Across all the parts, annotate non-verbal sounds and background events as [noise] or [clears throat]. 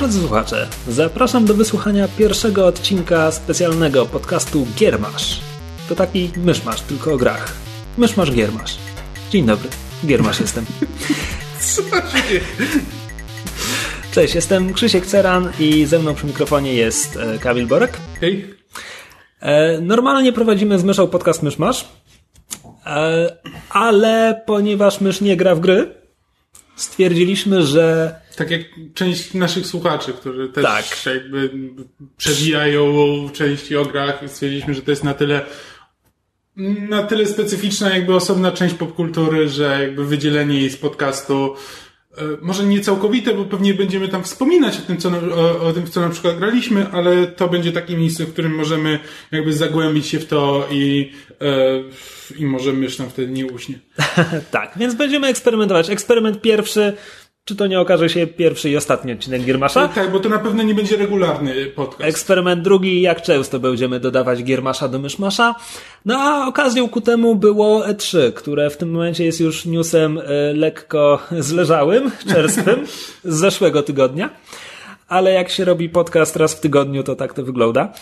Drodzy słuchacze, zapraszam do wysłuchania pierwszego odcinka specjalnego podcastu Giermasz. To taki myszmasz, tylko o grach. Myszmasz Giermasz. Dzień dobry, Giermasz jestem. [laughs] Cześć, jestem Krzysiek Ceran i ze mną przy mikrofonie jest e, Kamil Borek. Hej. E, Normalnie prowadzimy z myszą podcast Myszmasz, e, ale ponieważ mysz nie gra w gry, stwierdziliśmy, że Tak jak część naszych słuchaczy, którzy też Tak. jakby przewijają części o grach, stwierdziliśmy, że to jest na tyle na tyle specyficzna jakby osobna część popkultury, że jakby wydzielenie jej z podcastu e, może nie całkowite, bo pewnie będziemy tam wspominać o tym, co o, o tym, co na przykład graliśmy, ale to będzie takie miejsce, w którym możemy jakby zagłębić się w to i, e, i może mysz nam wtedy nie uśnie. [laughs] tak, więc będziemy eksperymentować. Eksperyment pierwszy, czy to nie okaże się pierwszy i ostatni odcinek Giermasza? Tak, bo to na pewno nie będzie regularny podcast. Eksperyment drugi, jak często będziemy dodawać Giermasza do Myszmasza. No a okazją ku temu było E3, które w tym momencie jest już newsem e, lekko zleżałym, [laughs] czerstwym z zeszłego tygodnia. Ale jak się robi podcast raz w tygodniu, to tak to wygląda.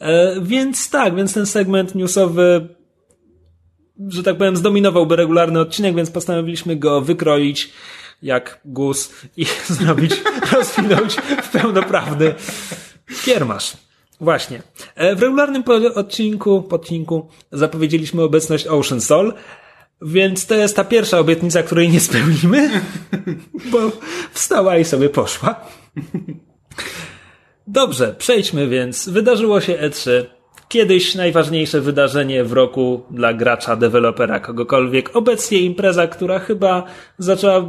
E, Więc tak, więc ten segment newsowy, że tak powiem, zdominowałby regularny odcinek, więc postanowiliśmy go wykroić jak guz i [laughs] zrobić, rozwinąć w pełnoprawny kiermasz. Właśnie. E, W regularnym odcinku, podcinku zapowiedzieliśmy obecność Ocean Soul, więc to jest ta pierwsza obietnica, której nie spełnimy, [laughs] bo wstała i sobie poszła. Dobrze, przejdźmy więc. Wydarzyło się E3. Kiedyś najważniejsze wydarzenie w roku dla gracza, dewelopera, kogokolwiek. Obecnie impreza, która chyba zaczęła.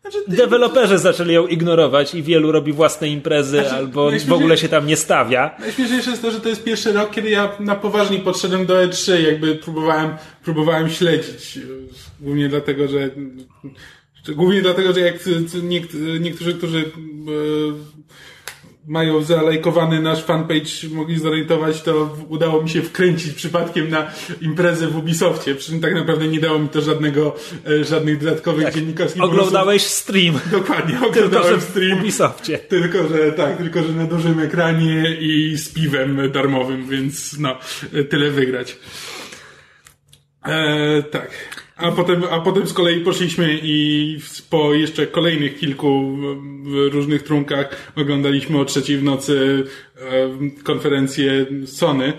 Znaczy, Deweloperzy zaczęli ją ignorować i wielu robi własne imprezy Znaczy, albo w ogóle się tam nie stawia. Najśmieszniejsze jest to, że to jest pierwszy rok, kiedy ja na poważnie podszedłem do E3, jakby próbowałem, próbowałem śledzić. Głównie dlatego, że głównie dlatego, że jak niektórzy, którzy e, mają zalajkowany nasz fanpage mogli zorientować, to udało mi się wkręcić przypadkiem na imprezę w Ubisoftie, przy czym tak naprawdę nie dało mi to żadnego, e, żadnych dodatkowych dziennikarskich Oglądałeś stream. Dokładnie, Tylko, oglądałem w stream. Ubisoftie. Tylko, że tak, tylko, że na dużym ekranie i z piwem darmowym, więc no, tyle wygrać. E, tak. A potem, a potem z kolei poszliśmy i po jeszcze kolejnych kilku różnych trunkach oglądaliśmy o trzeciej w nocy e, konferencję Sony.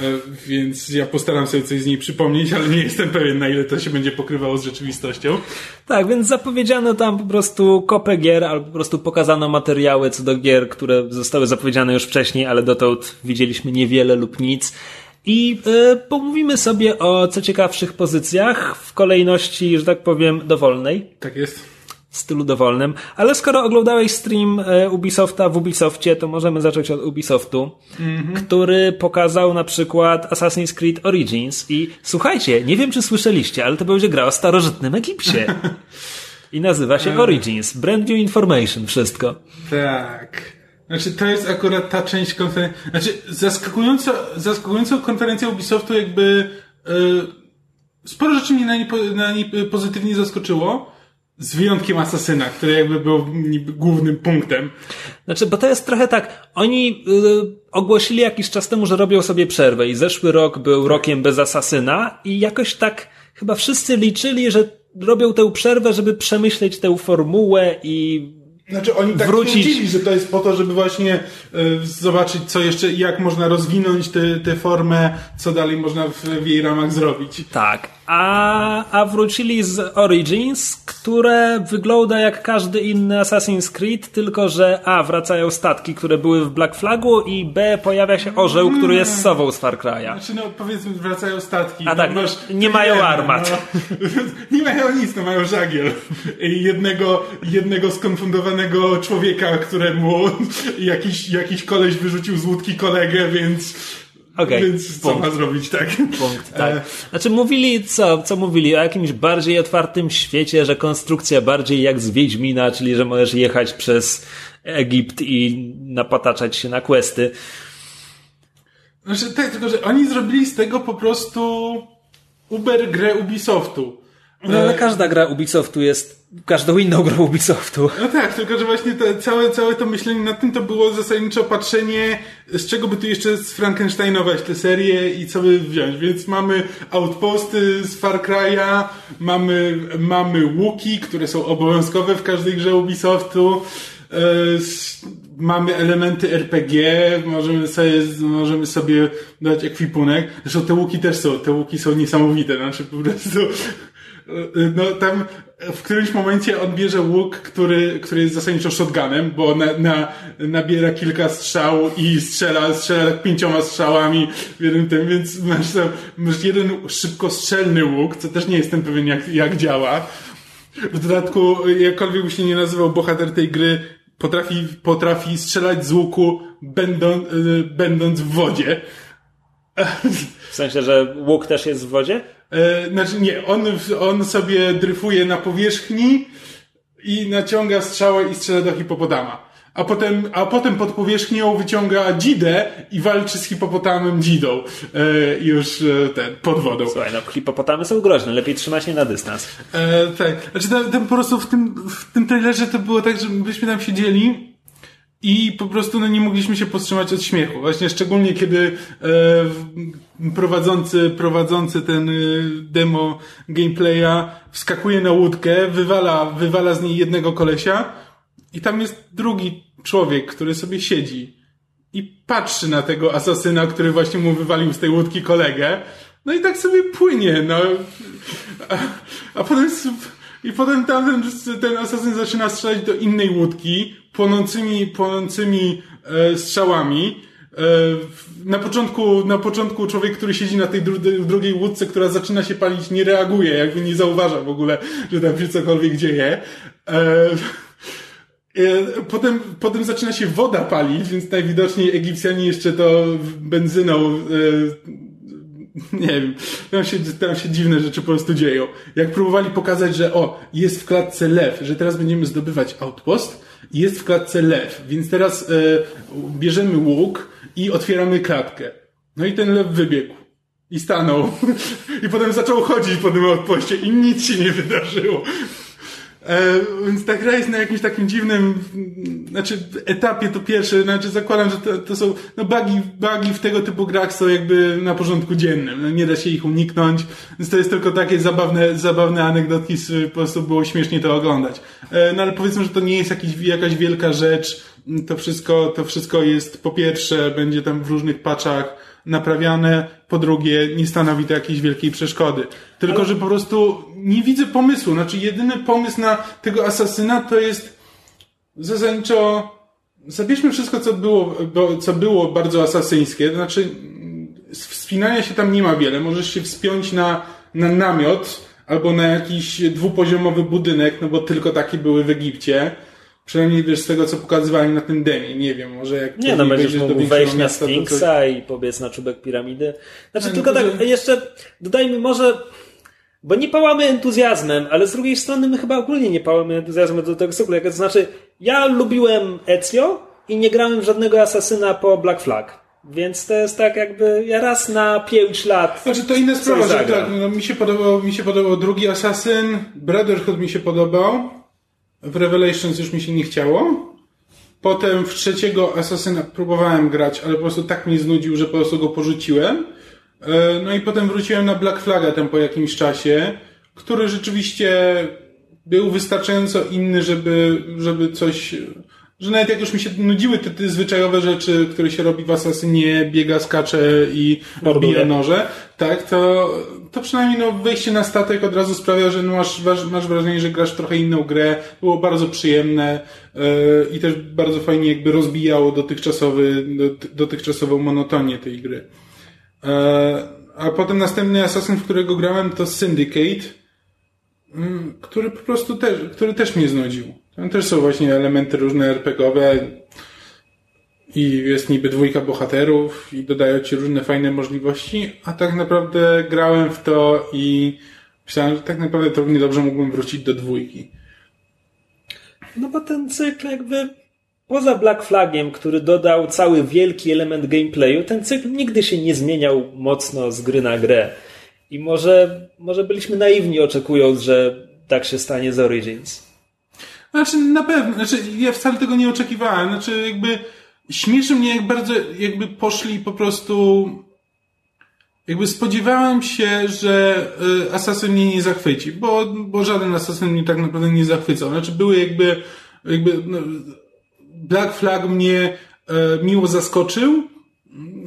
E, Więc ja postaram sobie coś z niej przypomnieć, ale nie jestem pewien, na ile to się będzie pokrywało z rzeczywistością. Tak, więc zapowiedziano tam po prostu kopę gier, albo po prostu pokazano materiały co do gier, które zostały zapowiedziane już wcześniej, ale dotąd widzieliśmy niewiele lub nic. I y, pomówimy sobie o co ciekawszych pozycjach w kolejności, że tak powiem, dowolnej. Tak jest. w stylu dowolnym. Ale skoro oglądałeś stream e, Ubisofta w Ubisoftie, to możemy zacząć od Ubisoftu, który pokazał na przykład Assassin's Creed Origins i słuchajcie, nie wiem czy słyszeliście, ale to będzie gra o starożytnym Egipcie. [laughs] I nazywa się Origins. Brand new information, wszystko. Tak. Znaczy, to jest akurat ta część konferencji. Znaczy, zaskakująco, zaskakująco konferencja Ubisoftu jakby e, sporo rzeczy mnie na niej, na niej pozytywnie zaskoczyło. Z wyjątkiem Asasyna, który jakby był głównym punktem. Znaczy, bo to jest trochę tak, oni y, ogłosili jakiś czas temu, że robią sobie przerwę i zeszły rok był rokiem bez asasyna i jakoś tak chyba wszyscy liczyli, że robią tę przerwę, żeby przemyśleć tę formułę i Znaczy oni tak Wrócić. twierdzili, że to jest po to, żeby właśnie e, zobaczyć, co jeszcze, jak można rozwinąć tę tę formę, co dalej można w, w jej ramach zrobić. tak. A, a wrócili z Origins, które wygląda jak każdy inny Assassin's Creed, tylko że A, wracają statki, które były w Black Flagu i B, pojawia się orzeł, który jest sową z Far Cry'a. Znaczy, no powiedzmy, wracają statki. A no, tak, masz, nie mają wiem, armat. No, [laughs] nie mają nic, no mają żagiel. I jednego, jednego skonfundowanego człowieka, któremu [laughs] jakiś, jakiś koleś wyrzucił z łódki kolegę, więc, Okej, więc co ma zrobić, tak? Punkt, E, tak. Znaczy mówili, co, co mówili? O jakimś bardziej otwartym świecie, że konstrukcja bardziej jak z Wiedźmina, czyli że możesz jechać przez Egipt i napataczać się na questy. Znaczy, tak, tylko że oni zrobili z tego po prostu Uber grę Ubisoftu. No ale każda gra Ubisoftu jest każdą inną grą Ubisoftu. No tak, tylko że właśnie te, całe, całe to myślenie nad tym to było zasadniczo patrzenie, z czego by tu jeszcze Frankensteinować tę serię i co by wziąć. Więc mamy outposty z Far Cry'a, mamy, mamy łuki, które są obowiązkowe w każdej grze Ubisoftu. E, mamy elementy RPG, możemy sobie, możemy sobie dać ekwipunek. Zresztą te łuki też są, te łuki są niesamowite, znaczy po prostu no tam w którymś momencie on bierze łuk, który, który jest zasadniczo shotgunem, bo na, na, nabiera kilka strzał i strzela, strzela tak pięcioma strzałami w jednym tym, więc masz, tam, masz jeden szybkostrzelny łuk, co też nie jestem pewien jak, jak działa. W dodatku, jakkolwiek by się nie nazywał bohater tej gry, potrafi, potrafi strzelać z łuku będąc, będąc w wodzie. W sensie, że łuk też jest w wodzie? E, znaczy nie, on, on sobie dryfuje na powierzchni i naciąga strzałę i strzela do hipopotama. A potem, a potem pod powierzchnią wyciąga dzidę i walczy z hipopotamem dzidą. E, już e, ten, pod wodą. Słuchaj, no hipopotamy są groźne, lepiej trzymać nie na dystans. E, tak. Znaczy tam, tam po prostu w tym, w tym trailerze to było tak, że myśmy tam siedzieli i po prostu no, nie mogliśmy się powstrzymać od śmiechu. Właśnie szczególnie kiedy e, prowadzący, prowadzący ten e, demo gameplaya wskakuje na łódkę, wywala, wywala z niej jednego kolesia i tam jest drugi człowiek, który sobie siedzi i patrzy na tego asasyna, który właśnie mu wywalił z tej łódki kolegę. No i tak sobie płynie, no. A, a potem i potem tamten ten asasyn zaczyna strzelać do innej łódki, płonącymi, płonącymi e, strzałami. E, na początku, na początku człowiek, który siedzi na tej dru drugiej łódce, która zaczyna się palić, nie reaguje, jakby nie zauważa w ogóle, że tam się cokolwiek dzieje. E, [laughs] e Potem, potem zaczyna się woda palić, więc najwidoczniej Egipcjanie jeszcze to benzyną e, [laughs] nie wiem, tam się, tam się dziwne rzeczy po prostu dzieją. Jak próbowali pokazać, że o, jest w klatce lew, że teraz będziemy zdobywać outpost, jest w klatce lew, więc teraz e, bierzemy łuk i otwieramy klatkę. No i ten lew wybiegł. I stanął. [laughs] I potem zaczął chodzić po tym outpoście i nic się nie wydarzyło. E, więc ta gra jest na jakimś takim dziwnym, znaczy etapie to pierwsze, znaczy zakładam, że to, to są, no bugi, bugi w tego typu grach są jakby na porządku dziennym, no, nie da się ich uniknąć, więc to jest tylko takie zabawne, zabawne anegdotki, po prostu było śmiesznie to oglądać. E, no ale powiedzmy, że to nie jest jakiś, jakaś wielka rzecz, to wszystko, to wszystko jest po pierwsze, będzie tam w różnych paczach, naprawiane, po drugie nie stanowi to jakiejś wielkiej przeszkody. Tylko, Ale... że po prostu nie widzę pomysłu. Znaczy jedyny pomysł na tego asasyna to jest zasadniczo zabierzmy wszystko, co było, co było bardzo asasyńskie. To znaczy wspinania się tam nie ma wiele. Możesz się wspiąć na, na namiot albo na jakiś dwupoziomowy budynek, no bo tylko takie były w Egipcie. Przynajmniej wiesz, z tego, co pokazywali na tym demie. Nie wiem, może jak... Nie, no będziesz mógł wejść na Sphinxa to... i pobiec na czubek piramidy. Znaczy, no, tylko no, tak, że... jeszcze dodajmy może... Bo nie pałamy entuzjazmem, ale z drugiej strony my chyba ogólnie nie pałamy entuzjazmem do tego cyklu. To znaczy, ja lubiłem Ezio i nie grałem żadnego asasyna po Black Flag. Więc to jest tak jakby ja raz na pięć lat. Znaczy to inna sprawa, że tak, no, mi się podobał, mi się podobał drugi Assassin, Brotherhood mi się podobał. W Revelations już mi się nie chciało. Potem w trzeciego Assassina próbowałem grać, ale po prostu tak mnie znudził, że po prostu go porzuciłem. E, no i potem wróciłem na Black Flaga tam po jakimś czasie, który rzeczywiście był wystarczająco inny, żeby, żeby coś że nawet jak już mi się nudziły te, te zwyczajowe rzeczy, które się robi w Assassinie, biega, skacze i bije noże, tak, to, to przynajmniej no, wejście na statek od razu sprawia, że no, masz, masz wrażenie, że grasz trochę inną grę. Było bardzo przyjemne yy, i też bardzo fajnie jakby rozbijało dotychczasowy, dotychczasową monotonię tej gry. Yy, a potem następny Assassin, w którego grałem, to Syndicate, yy, który po prostu też, który też mnie znudził. Tam też są właśnie elementy różne RPGowe i jest niby dwójka bohaterów i dodają ci różne fajne możliwości, a tak naprawdę grałem w to i myślałem, że tak naprawdę to równie dobrze mógłbym wrócić do dwójki. No bo ten cykl jakby poza Black Flagiem, który dodał cały wielki element gameplayu, ten cykl nigdy się nie zmieniał mocno z gry na grę. I może, może byliśmy naiwni oczekując, że tak się stanie z Origins. Znaczy, na pewno, znaczy, ja wcale tego nie oczekiwałem. Znaczy, jakby, śmieszy mnie, jak bardzo, jakby poszli po prostu, jakby spodziewałem się, że y, Assassin mnie nie zachwyci, bo, bo żaden Assassin mnie tak naprawdę nie zachwycał. Znaczy, były jakby, jakby, no, Black Flag mnie y, miło zaskoczył,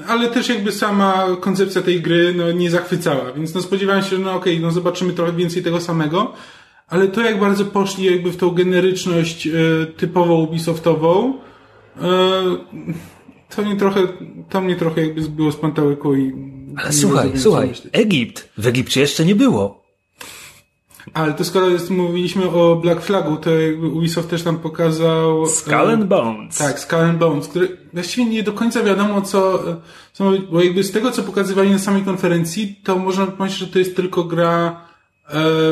ale też jakby sama koncepcja tej gry no, nie zachwycała, więc no spodziewałem się, że no okej, okay, no zobaczymy trochę więcej tego samego, ale to jak bardzo poszli jakby w tą generyczność e, typowo Ubisoftową, e, to mnie trochę, to mnie trochę jakby zbiło z pantałyku i... Ale słuchaj, słuchaj, Egipt, w Egipcie jeszcze nie było. Ale to skoro jest, mówiliśmy o Black Flagu, to jakby Ubisoft też tam pokazał... Skull and Bones. Tak, Skull and Bones, który właściwie nie do końca wiadomo co, co bo jakby z tego co pokazywali na samej konferencji, to można pomyśleć, że to jest tylko gra e,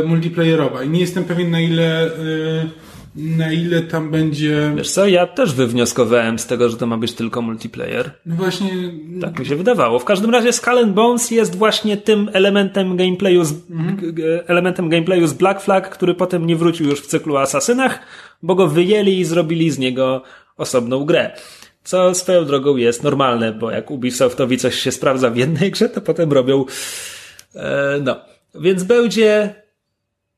multiplayerowa i nie jestem pewien na ile... E, na ile tam będzie. Wiesz co, ja też wywnioskowałem z tego, że to ma być tylko multiplayer. No właśnie. Tak mi się wydawało. W każdym razie Skull and Bones jest właśnie tym elementem gameplayu, z, mhm. elementem gameplayu z Black Flag, który potem nie wrócił już w cyklu Asasynach, bo go wyjęli i zrobili z niego osobną grę. Co swoją drogą jest normalne, bo jak Ubisoftowi coś się sprawdza w jednej grze, to potem robią. E, no. Więc będzie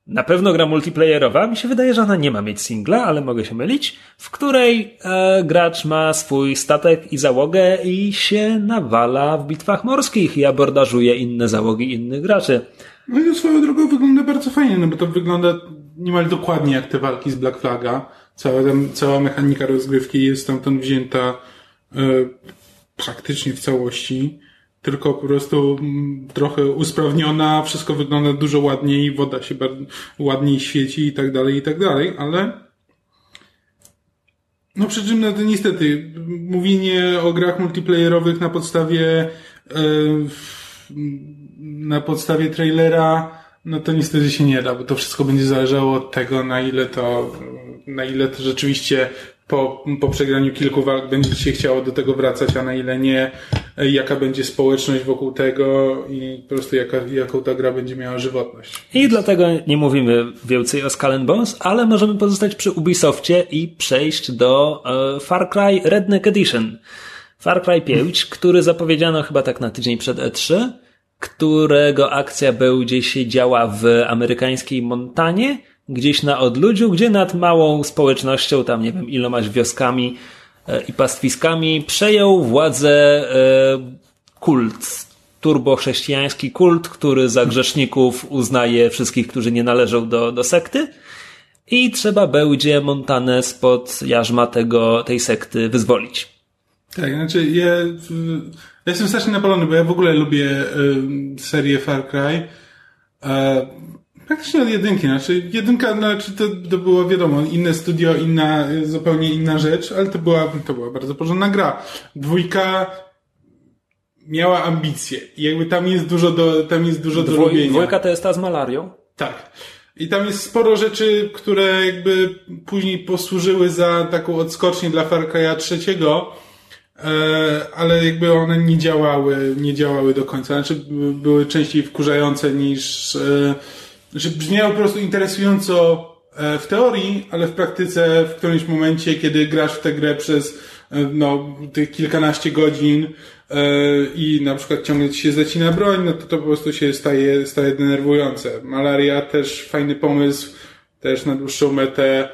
na pewno gra multiplayerowa. Mi się wydaje, że ona nie ma mieć singla, ale mogę się mylić, w której e, gracz ma swój statek i załogę i się nawala w bitwach morskich i abordażuje inne załogi innych graczy. No i swoją drogą wygląda bardzo fajnie, no bo to wygląda niemal dokładnie jak te walki z Black Flaga. Cała, tam, cała mechanika rozgrywki jest stamtąd wzięta e, praktycznie w całości tylko po prostu mm, trochę usprawniona, wszystko wygląda dużo ładniej, woda się ładniej świeci i tak dalej, i tak dalej, ale no przy czym no to niestety mówienie o grach multiplayerowych na podstawie yy, na podstawie trailera no to niestety się nie da, bo to wszystko będzie zależało od tego, na ile to na ile to rzeczywiście po, po przegraniu kilku walk będzie się chciało do tego wracać, a na ile nie, jaka będzie społeczność wokół tego i po prostu jaka, jaką ta gra będzie miała żywotność. I dlatego nie mówimy więcej o Skull Bones, ale możemy pozostać przy Ubisoftie i przejść do e, Far Cry Redneck Edition. Far Cry 5, który zapowiedziano chyba tak na tydzień przed E3, którego akcja będzie się działa w amerykańskiej Montanie, gdzieś na odludziu, gdzie nad małą społecznością, tam nie wiem ilomaś wioskami e, i pastwiskami, przejął władzę e, kult, turbochrześcijański kult, który za grzeszników uznaje wszystkich, którzy nie należą do, do sekty. I trzeba będzie Montanę spod jarzma tego, tej sekty wyzwolić. Tak, znaczy ja, ja jestem strasznie napalony, bo ja w ogóle lubię y, serię Far Cry. Praktycznie od jedynki, znaczy jedynka, znaczy to, to było wiadomo, inne studio, inna, zupełnie inna rzecz, ale to była, to była bardzo porządna gra. Dwójka miała ambicje i jakby tam jest dużo do, tam jest dużo Dwój, do robienia. Dwójka to jest ta z malarią? Tak. I tam jest sporo rzeczy, które jakby później posłużyły za taką odskocznię dla Far Cry'a trzeciego, e, ale jakby one nie działały, nie działały do końca. Znaczy były częściej wkurzające niż, e, że brzmiało po prostu interesująco e, w teorii, ale w praktyce w którymś momencie, kiedy grasz w tę grę przez e, no, tych kilkanaście godzin e, i na przykład ciągle ci się zacina broń, no to to po prostu się staje, staje denerwujące. Malaria też fajny pomysł, też na dłuższą metę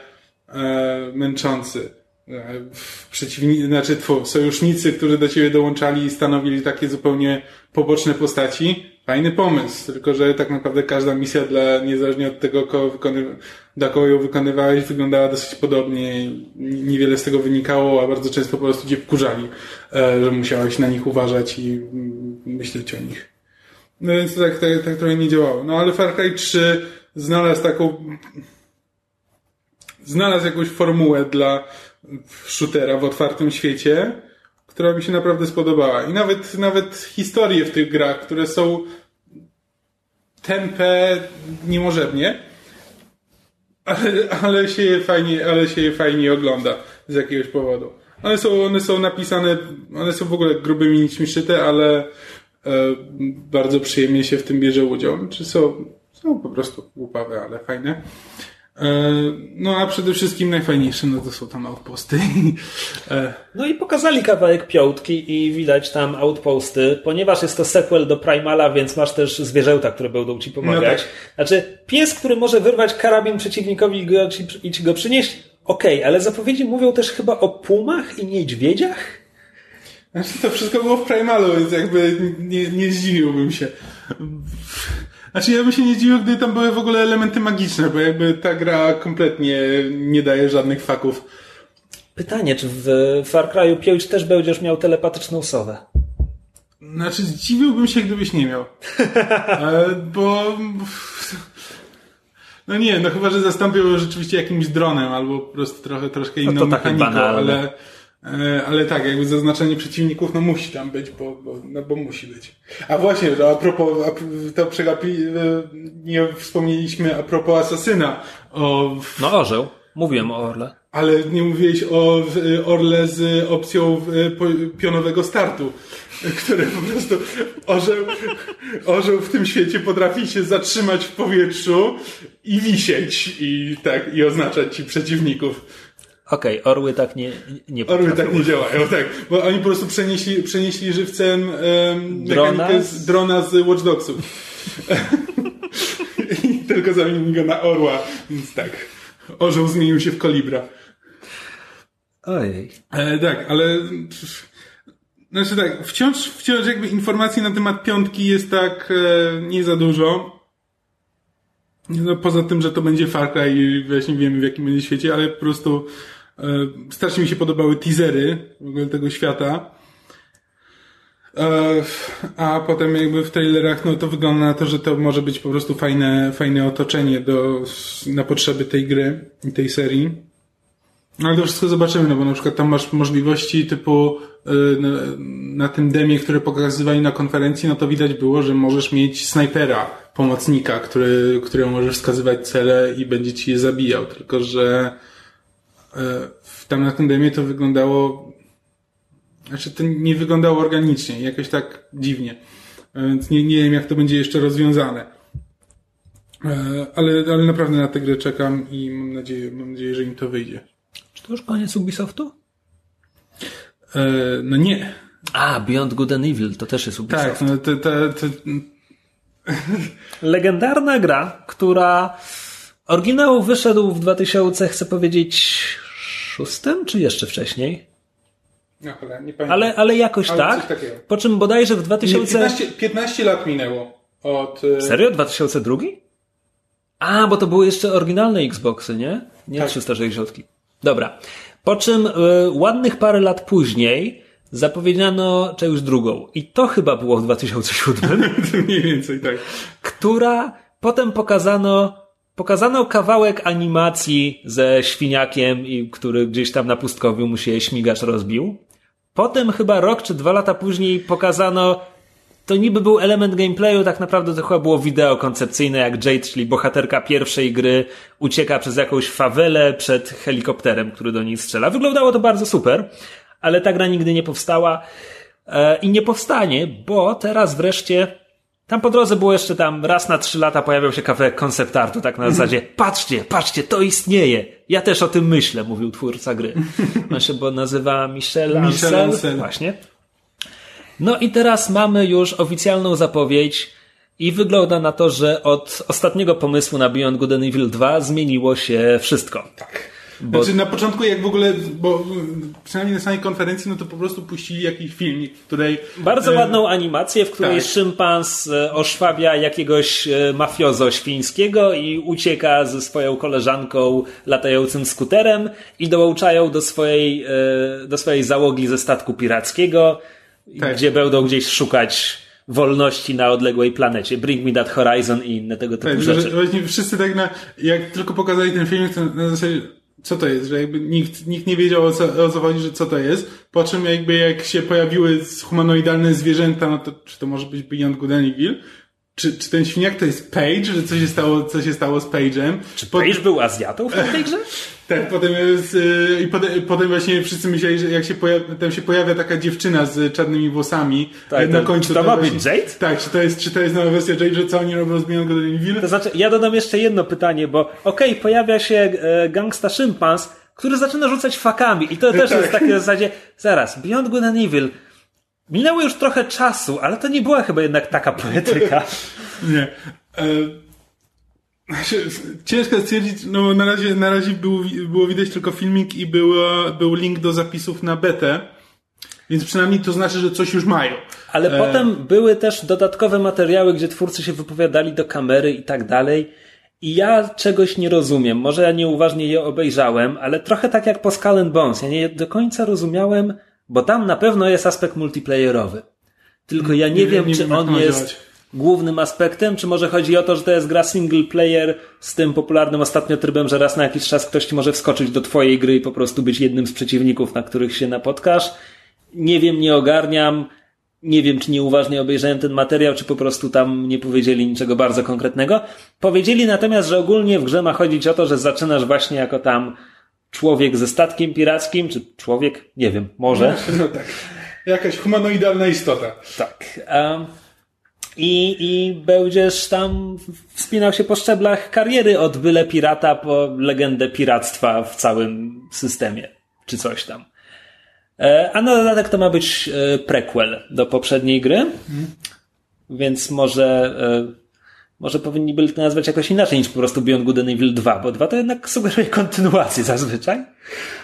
męczący. Przeciwni, znaczy tfu, sojusznicy, którzy do ciebie dołączali i stanowili takie zupełnie poboczne postaci, Fajny pomysł, tylko że tak naprawdę każda misja dla, niezależnie od tego, kogo wykonywa, dla kogo ją wykonywałeś, wyglądała dosyć podobnie. Niewiele z tego wynikało, a bardzo często po prostu cię wkurzali, e, że musiałeś na nich uważać i mm, myśleć o nich. No więc tak, tak, tak trochę nie działało. No ale Far Cry 3 znalazł taką, znalazł jakąś formułę dla shootera w otwartym świecie, która mi się naprawdę spodobała. I nawet, nawet historie w tych grach, które są tempe niemożebnie, ale, ale, się je fajnie, ale się je fajnie ogląda z jakiegoś powodu. One są, one są napisane, one są w ogóle grubymi nićmi szyte, ale, bardzo przyjemnie się w tym bierze udział. Czy są, są po prostu głupawe, ale fajne. E, no a przede wszystkim najfajniejsze, no to są tam outposty. [laughs] E, no i pokazali kawałek piątki i widać tam outposty, ponieważ jest to sequel do Primala, więc masz też zwierzęta, które będą ci pomagać. No tak. Znaczy, pies, który może wyrwać karabin przeciwnikowi i, go, i ci go przynieść, okej, okay, ale zapowiedzi mówią też chyba o pumach i niedźwiedziach? Znaczy, to wszystko było w Primalu, więc jakby nie, nie zdziwiłbym się. Znaczy ja bym się nie dziwił, gdy tam były w ogóle elementy magiczne, bo jakby ta gra kompletnie nie daje żadnych faków. Pytanie, czy w Far Cry'u 5 też będziesz miał telepatyczną sowę? Znaczy zdziwiłbym się, gdybyś nie miał. E, bo... No nie, no chyba, że zastąpił rzeczywiście jakimś dronem, albo po prostu trochę, troszkę inną no to mechaniką, ale... E, ale tak, jakby zaznaczenie przeciwników, no musi tam być, bo, bo, no bo musi być. A właśnie, a propos, to przegapi, e, nie wspomnieliśmy a propos Asasyna. O... No orzeł. Mówiłem o Orle. Ale nie mówiłeś o Orle z opcją pionowego startu, który po prostu orzeł, orzeł w tym świecie potrafi się zatrzymać w powietrzu i wisieć i tak, i oznaczać ci przeciwników. Okej, okay, orły tak nie, nie Orły tak nie działają, tak. Bo oni po prostu przenieśli, przenieśli żywcem um, drona? Z, drona z Watch Dogsów. [laughs] I tylko zamienili go na orła, więc tak. Orzeł zmienił się w kolibra. Ojej. E, tak, ale... Znaczy tak, wciąż, wciąż jakby informacji na temat piątki jest tak e, nie za dużo. No, poza tym, że to będzie Far Cry i właśnie wiemy w jakim będzie świecie, ale po prostu strasznie mi się podobały teasery w ogóle tego świata. E, a potem jakby w trailerach, no to wygląda na to, że to może być po prostu fajne, fajne otoczenie do, na potrzeby tej gry i tej serii. Ale to wszystko zobaczymy, no bo na przykład tam masz możliwości typu y, na, na tym demie, które pokazywali na konferencji, no to widać było, że możesz mieć snajpera, pomocnika, który, któremu możesz wskazywać cele i będzie ci je zabijał. Tylko, że tam na tym demie to wyglądało znaczy to nie wyglądało organicznie, jakoś tak dziwnie. Więc nie, nie wiem, jak to będzie jeszcze rozwiązane. E, ale, ale naprawdę na tę grę czekam i mam nadzieję, mam nadzieję, że im to wyjdzie. Czy to już koniec Ubisoftu? E, no nie. A, Beyond Good and Evil to też jest Ubisoft. Tak, no to, to, to... Legendarna gra, która oryginał wyszedł w 2000, chcę powiedzieć, szóstym, czy jeszcze wcześniej? No, nie pamiętam. Ale, ale jakoś ale tak. Po czym bodajże w 2000... Nie, 15, 15 lat minęło od... E, Serio? 2002? A, bo to były jeszcze oryginalne Xboxy, nie? Nie tak. 360. Dobra. Po czym y, ładnych parę lat później zapowiedziano czegoś drugą. I to chyba było w 2007. [laughs] Mniej więcej, tak. Która potem pokazano Pokazano kawałek animacji ze świniakiem, który gdzieś tam na pustkowiu mu się śmigacz rozbił. Potem chyba rok czy dwa lata później pokazano to niby był element gameplayu, tak naprawdę to chyba było wideo koncepcyjne, jak Jade, czyli bohaterka pierwszej gry, ucieka przez jakąś fawelę przed helikopterem, który do niej strzela. Wyglądało to bardzo super, ale ta gra nigdy nie powstała e, i nie powstanie, bo teraz wreszcie tam po drodze było jeszcze tam raz na trzy lata pojawiał się kawałek koncept artu, tak na [laughs] zasadzie patrzcie, patrzcie, to istnieje. Ja też o tym myślę, mówił twórca gry. On się bo nazywa Michel, Michel. Ansel. Właśnie. No i teraz mamy już oficjalną zapowiedź i wygląda na to, że od ostatniego pomysłu na Beyond Good and Evil 2 zmieniło się wszystko. Tak. Bo... Znaczy na początku jak w ogóle, bo przynajmniej na samej konferencji, no to po prostu puścili jakiś filmik, której... Bardzo e... ładną animację, w której tak. szympans e, oszwabia jakiegoś e, mafiozo świńskiego i ucieka ze swoją koleżanką latającym skuterem i dołączają do swojej, e, do swojej załogi ze statku pirackiego, tak. gdzie będą gdzieś szukać wolności na odległej planecie. Bring me that horizon i inne tego typu tak, rzeczy. Właśnie wszyscy tak na, jak tylko pokazali ten film, to na zasadzie co to jest, że jakby nikt, nikt nie wiedział o co, o co chodzi, że co to jest. Po czym jakby jak się pojawiły humanoidalne zwierzęta, no to czy to może być Beyond Good and Evil? Czy, czy ten świniak to jest Page, że co się stało, co się stało z Page'em. Czy Page był Azjatą w tej [laughs] grze? Tak, potem jest, y, i potem, potem właśnie wszyscy myśleli, że jak się pojawia, tam się pojawia taka dziewczyna z czarnymi włosami Tak, na to- końcu. czy to ma być Jade? Tak, czy to jest, czy to jest nowa wersja Jade, że co oni robią z Beyond Good and Evil? To znaczy, ja dodam jeszcze jedno pytanie, bo okej, pojawia się e, gangsta szympans, który zaczyna rzucać fakami i to też Tak. jest takie w zasadzie, zaraz, Beyond Good and Evil, minęło już trochę czasu, ale to nie była chyba jednak taka poetyka. [laughs] Nie. E, znaczy, ciężko stwierdzić, no na razie, na razie było, było widać tylko filmik i było, był link do zapisów na betę, więc przynajmniej to znaczy, że coś już mają. Ale E, potem były też dodatkowe materiały, gdzie twórcy się wypowiadali do kamery i tak dalej. I ja czegoś nie rozumiem. Może ja nieuważnie je obejrzałem, ale trochę tak jak po Skull Bones. Ja nie do końca rozumiałem, bo tam na pewno jest aspekt multiplayerowy. Tylko ja nie, Nie wiem, nie czy on jest działać. głównym aspektem, czy może chodzi o to, że to jest gra single player z tym popularnym ostatnio trybem, że raz na jakiś czas ktoś ci może wskoczyć do twojej gry i po prostu być jednym z przeciwników, na których się napotkasz. Nie wiem, nie ogarniam. Nie wiem, czy nieuważnie obejrzałem ten materiał, czy po prostu tam nie powiedzieli niczego bardzo konkretnego. Powiedzieli natomiast, że ogólnie w grze ma chodzić o to, że zaczynasz właśnie jako tam człowiek ze statkiem pirackim, czy człowiek, nie wiem, może. [laughs] No tak. Jakaś humanoidalna istota. Tak. Um, i, I będziesz tam wspinał się po szczeblach kariery od byle pirata po legendę piractwa w całym systemie, czy coś tam. E, A na dodatek to ma być e, prequel do poprzedniej gry, więc może, e, może powinni byli to nazwać jakoś inaczej niż po prostu Beyond Good and Evil 2, bo 2 to jednak sugeruje kontynuację [laughs] zazwyczaj.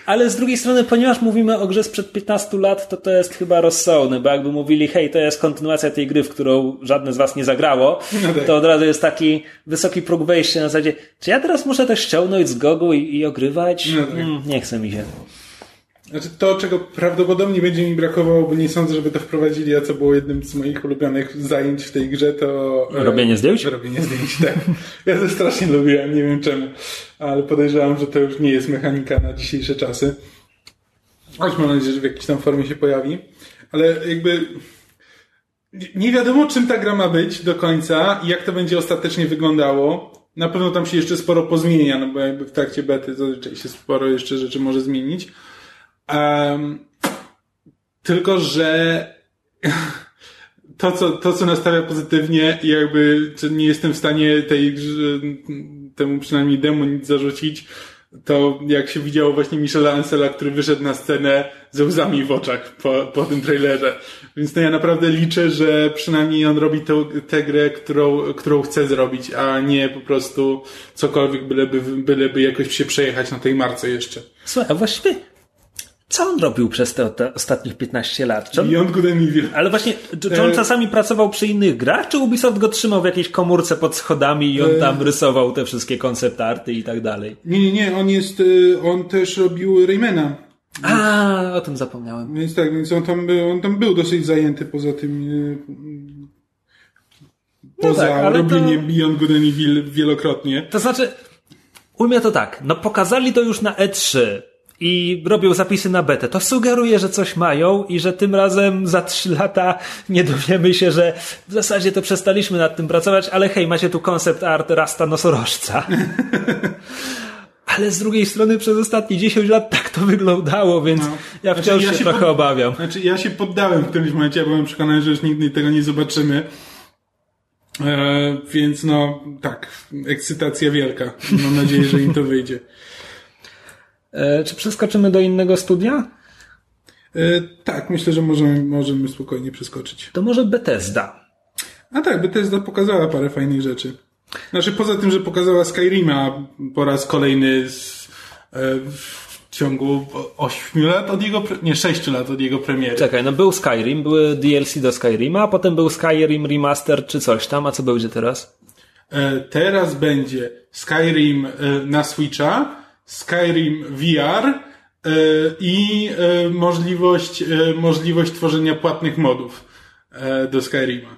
Ale z drugiej strony, ponieważ mówimy o grze sprzed 15 lat, to to jest chyba rozsądne, bo jakby mówili, hej, to jest kontynuacja tej gry, w którą żadne z was nie zagrało, [laughs] No tak. to od razu jest taki wysoki próg wejścia na zasadzie, czy ja teraz muszę to ściągnąć z Gogu i, i ogrywać? No tak. mm, nie chce mi się. Znaczy to, czego prawdopodobnie będzie mi brakowało, bo nie sądzę, żeby to wprowadzili, a co było jednym z moich ulubionych zajęć w tej grze, to... e, Robienie zdjęć? Robienie zdjęć, [laughs] tak. Ja to strasznie lubiłem, nie wiem czemu, ale podejrzewam, że to już nie jest mechanika na dzisiejsze czasy. Choć mam nadzieję, że w jakiejś tam formie się pojawi. Ale jakby... Nie wiadomo, czym ta gra ma być do końca i jak to będzie ostatecznie wyglądało. Na pewno tam się jeszcze sporo pozmienia, no bo jakby w trakcie bety zazwyczaj się sporo jeszcze rzeczy może zmienić. Em, tylko, że to co, to, co nastawia pozytywnie jakby nie jestem w stanie tej, temu przynajmniej demo nic zarzucić, to jak się widziało właśnie Michela Ansela, który wyszedł na scenę ze łzami w oczach po, po tym trailerze. Więc no ja naprawdę liczę, że przynajmniej on robi tę, tę grę, którą, którą chce zrobić, a nie po prostu cokolwiek, byleby, byleby jakoś się przejechać na tej marce jeszcze. Słuchaj, a właściwie, co on robił przez te, te ostatnich 15 lat? Czy on, Beyond Good and Evil. ale właśnie, czy, czy on E- czasami pracował przy innych grach, czy Ubisoft go trzymał w jakiejś komórce pod schodami i on E- tam rysował te wszystkie koncept arty i tak dalej? Nie, nie, nie, on jest, y, on też robił Raymana. A, o tym zapomniałem. Więc tak, więc on tam był, on tam był dosyć zajęty poza tym, y, poza tak, ale to- robieniem Beyond Good and Evil wielokrotnie. To znaczy, ujmę to tak, no pokazali to już na E3 i robią zapisy na betę. To sugeruje, że coś mają i że tym razem za 3 lata nie dowiemy się, że w zasadzie to przestaliśmy nad tym pracować, ale hej, macie tu koncept art rasta nosorożca. [laughs] Ale z drugiej strony przez ostatnie 10 lat tak to wyglądało, więc No. ja Znaczy, wciąż ja się, się trochę pod- obawiam. Znaczy, ja się poddałem w którymś momencie, ja byłem przekonany, że już nigdy tego nie zobaczymy. E, więc no, tak, ekscytacja wielka. Mam nadzieję, że im to wyjdzie. [laughs] E, czy przeskoczymy do innego studia? E, tak, myślę, że możemy, możemy spokojnie przeskoczyć. To może Bethesda. A tak, Bethesda pokazała parę fajnych rzeczy. Znaczy, poza tym, że pokazała Skyrima po raz kolejny z, e, w ciągu 8 lat od jego, nie, 6 lat od jego premiery. Czekaj, no był Skyrim, były DLC do Skyrima, a potem był Skyrim Remaster czy coś tam, a co będzie teraz? E, teraz będzie Skyrim na Switcha, Skyrim VR e, i e, możliwość, e, możliwość tworzenia płatnych modów do Skyrima.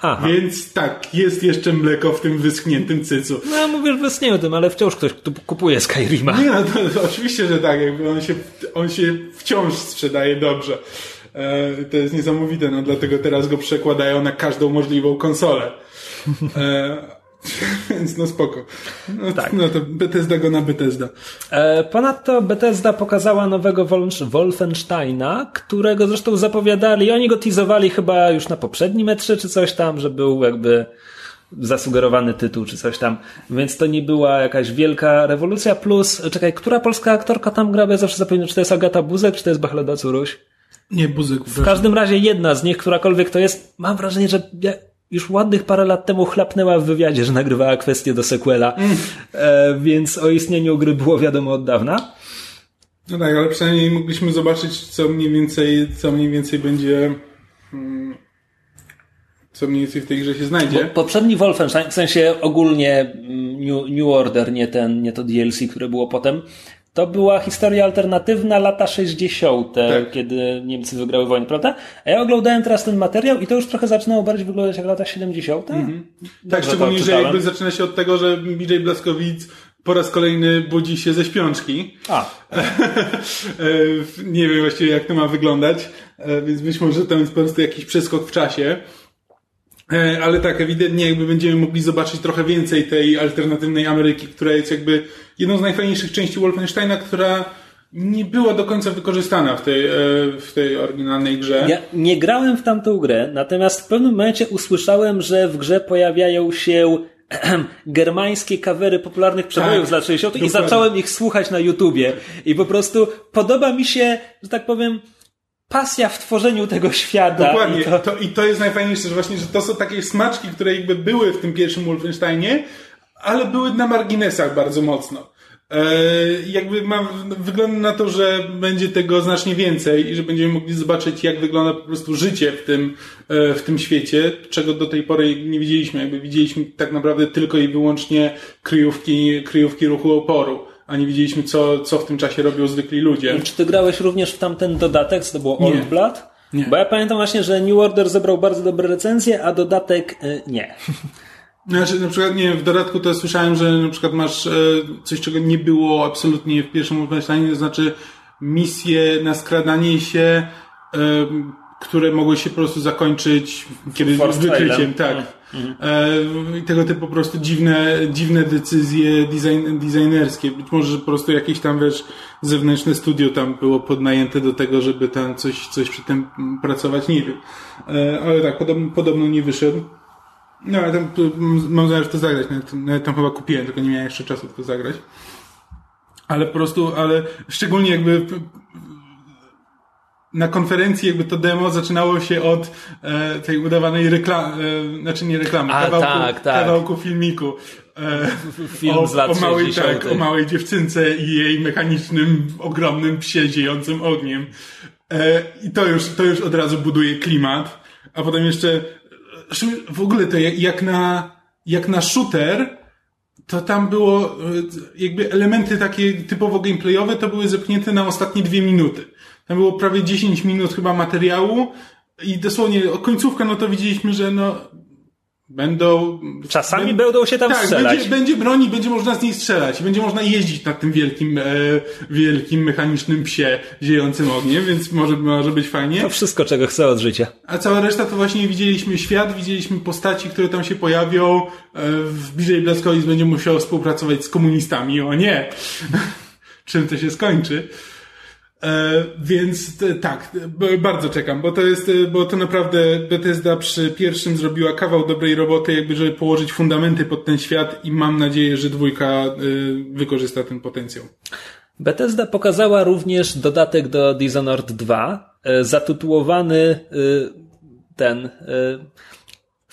Aha. Więc tak, jest jeszcze mleko w tym wyschniętym cycu. No mówisz bez nie o tym, ale wciąż ktoś tu kupuje Skyrima. Nie no, to, to oczywiście, że tak, jakby on się, on się wciąż sprzedaje dobrze. E, to jest niesamowite, no dlatego teraz go przekładają na każdą możliwą konsolę. E, [laughs] więc no spoko. No, tak. no to Bethesda go na Bethesda. E, ponadto Bethesda pokazała nowego Wolfensteina, którego zresztą zapowiadali, oni go teasowali chyba już na poprzednim metrze czy coś tam, że był jakby zasugerowany tytuł czy coś tam, więc to nie była jakaś wielka rewolucja, plus, czekaj, która polska aktorka tam gra, bo ja zawsze zapominam, czy to jest Agata Buzek, czy to jest Bachleda Curuś? Nie, Buzek. W każdym razie jedna z nich, którakolwiek to jest, mam wrażenie, że już ładnych parę lat temu chlapnęła w wywiadzie, że nagrywała kwestię do sequela, mm. e, więc o istnieniu gry było wiadomo od dawna. No tak, ale przynajmniej mogliśmy zobaczyć, co mniej więcej, co mniej więcej będzie, hmm, co mniej więcej w tej grze się znajdzie. Bo poprzedni Wolfenstein, w sensie ogólnie mm, New, New Order, nie ten, nie to DLC, które było potem, to była historia alternatywna lata 60., tak. kiedy Niemcy wygrały wojnę, prawda? A ja oglądałem teraz ten materiał i to już trochę zaczynało bardziej wyglądać jak lata 70. Mhm. Tak, szczególnie, że jakby zaczyna się od tego, że BJ Blaskowic po raz kolejny budzi się ze śpiączki. A. [laughs] Nie wiem właściwie jak to ma wyglądać, e, więc być może to jest po prostu jakiś przeskok w czasie. E, ale tak, ewidentnie jakby będziemy mogli zobaczyć trochę więcej tej alternatywnej Ameryki, która jest jakby jedną z najfajniejszych części Wolfensteina, która nie była do końca wykorzystana w tej, e, w tej oryginalnej grze. Ja nie grałem w tamtą grę, natomiast w pewnym momencie usłyszałem, że w grze pojawiają się [clears throat] germańskie kawery popularnych przebojów tak, z lat 60. Dokładnie. i zacząłem ich słuchać na YouTubie. I po prostu podoba mi się, że tak powiem, pasja w tworzeniu tego świata. Dokładnie. I to... to... I to jest najfajniejsze, że właśnie, że to są takie smaczki, które jakby były w tym pierwszym Wolfensteinie, ale były na marginesach bardzo mocno. E, jakby mam, wygląda na to, że będzie tego znacznie więcej i że będziemy mogli zobaczyć, jak wygląda po prostu życie w tym, e, w tym świecie, czego do tej pory nie widzieliśmy. Jakby widzieliśmy tak naprawdę tylko i wyłącznie kryjówki, kryjówki ruchu oporu a nie widzieliśmy, co, co w tym czasie robią zwykli ludzie. Czy ty grałeś również w tamten dodatek, co to było Old nie. Blood? Nie. Bo ja pamiętam właśnie, że New Order zebrał bardzo dobre recenzje, a dodatek y, nie. [laughs] Znaczy, na przykład, nie w dodatku to słyszałem, że na przykład masz e, coś, czego nie było absolutnie w pierwszym Wolfensteinie, to znaczy misje na skradanie się, e, które mogły się po prostu zakończyć kiedy z wykryciem, tak. Mhm. E, tego typu po prostu dziwne, dziwne decyzje design, designerskie. Być może, że po prostu jakieś tam, wiesz, zewnętrzne studio tam było podnajęte do tego, żeby tam coś, coś przy tym pracować, nie wiem. E, ale tak, podobno, podobno nie wyszedł. No, ale tam, mam zamiar to zagrać. Nawet, nawet tam chyba kupiłem, tylko nie miałem jeszcze czasu to zagrać. Ale po prostu, ale szczególnie jakby na konferencji jakby to demo zaczynało się od e, tej udawanej reklamy, e, znaczy nie reklamy, A, kawałku, tak, tak. kawałku filmiku. E, [laughs] Film o, z lat o małej, tak, o małej dziewczynce i jej mechanicznym, ogromnym psie ziejącym ogniem. E, I to już, to już od razu buduje klimat. A potem jeszcze w ogóle to jak, na, jak na shooter, to tam było e, jakby elementy takie typowo gameplayowe to były zepchnięte na ostatnie dwie minuty. Tam było prawie 10 minut chyba materiału i dosłownie końcówka, no to widzieliśmy, że no będą... Czasami będą się tam tak, strzelać. Będzie, będzie broni, będzie można z niej strzelać. Będzie można jeździć na tym wielkim, e, wielkim mechanicznym psie ziejącym ogniem, więc może, może być fajnie. To wszystko, czego chcę od życia. A cała reszta to właśnie widzieliśmy świat, widzieliśmy postaci, które tam się pojawią. E, w bliżej Blaskowic będzie musiał współpracować z komunistami. O nie! [laughs] Czym to się skończy? E, więc tak, bardzo czekam, bo to jest, bo to naprawdę Bethesda przy pierwszym zrobiła kawał dobrej roboty, jakby żeby położyć fundamenty pod ten świat i mam nadzieję, że dwójka e, wykorzysta ten potencjał. Bethesda pokazała również dodatek do Dishonored 2, e, zatytułowany ten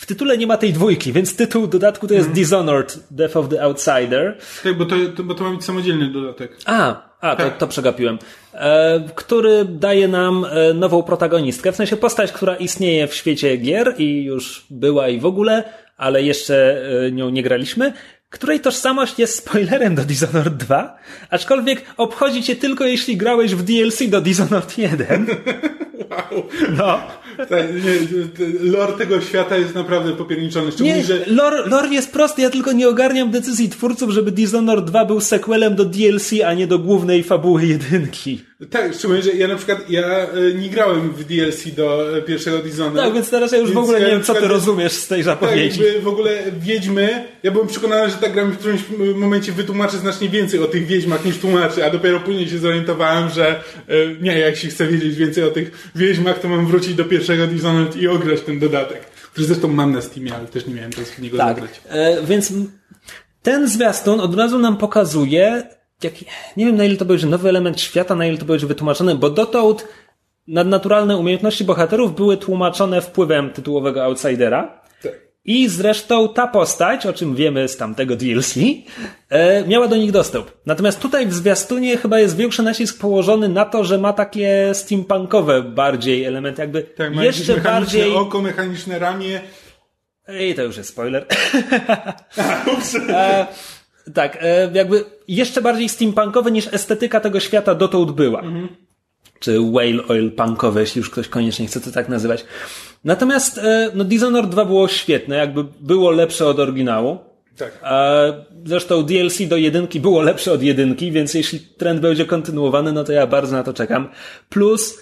w tytule nie ma tej dwójki, więc tytuł dodatku to jest mm. Dishonored, Death of the Outsider. Tak, bo to, to, bo to ma być samodzielny dodatek. A, a, to, to przegapiłem. E, który daje nam e, nową protagonistkę, w sensie postać, która istnieje w świecie gier i już była i w ogóle, ale jeszcze e, nią nie graliśmy, której tożsamość jest spoilerem do Dishonored 2, aczkolwiek obchodzi cię tylko jeśli grałeś w DLC do Dishonored 1. [laughs] Wow. No. Tak, lore tego świata jest naprawdę popierniczony. Nie, że... lore, lore jest prosty, ja tylko nie ogarniam decyzji twórców, żeby Dishonored 2 był sequelem do DLC, a nie do głównej fabuły jedynki. Tak, szczególnie, że ja na przykład ja e, nie grałem w DLC do e, pierwszego Dishonored. Tak, więc teraz ja już w ogóle nie wiem, co ty rozumiesz z tej Tak, zapowiedzi. jakby w ogóle Wiedźmy, ja byłem przekonany, że ta gra mi w którymś momencie wytłumaczy znacznie więcej o tych Wiedźmach niż tłumaczy, a dopiero później się zorientowałem, że e, nie, jak się chce wiedzieć więcej o tych Wiedźmach, to mam wrócić do pierwszego Dishonored i ograć ten dodatek. Który zresztą mam na Steamie, ale też nie miałem czasu w niego Tak, zagrać. e, więc ten zwiastun od razu nam pokazuje, jak, nie wiem na ile to będzie nowy element świata, na ile to będzie wytłumaczone, bo dotąd nadnaturalne umiejętności bohaterów były tłumaczone wpływem tytułowego outsidera. Tak. I zresztą ta postać, o czym wiemy z tamtego DLC, e, miała do nich dostęp. Natomiast tutaj w zwiastunie chyba jest większy nacisk położony na to, że ma takie steampunkowe bardziej elementy, jakby Tak, jeszcze bardziej... oko, mechaniczne ramię. Ej, to już jest spoiler. [laughs] e, tak, e, jakby jeszcze bardziej steampunkowe niż estetyka tego świata dotąd była. Czy whale oil punkowe, jeśli już ktoś koniecznie chce to tak nazywać. Natomiast e, no Dishonored 2 było świetne, jakby było lepsze od oryginału. Tak. A zresztą DLC do jedynki było lepsze od jedynki, więc jeśli trend będzie kontynuowany, no to ja bardzo na to czekam. Plus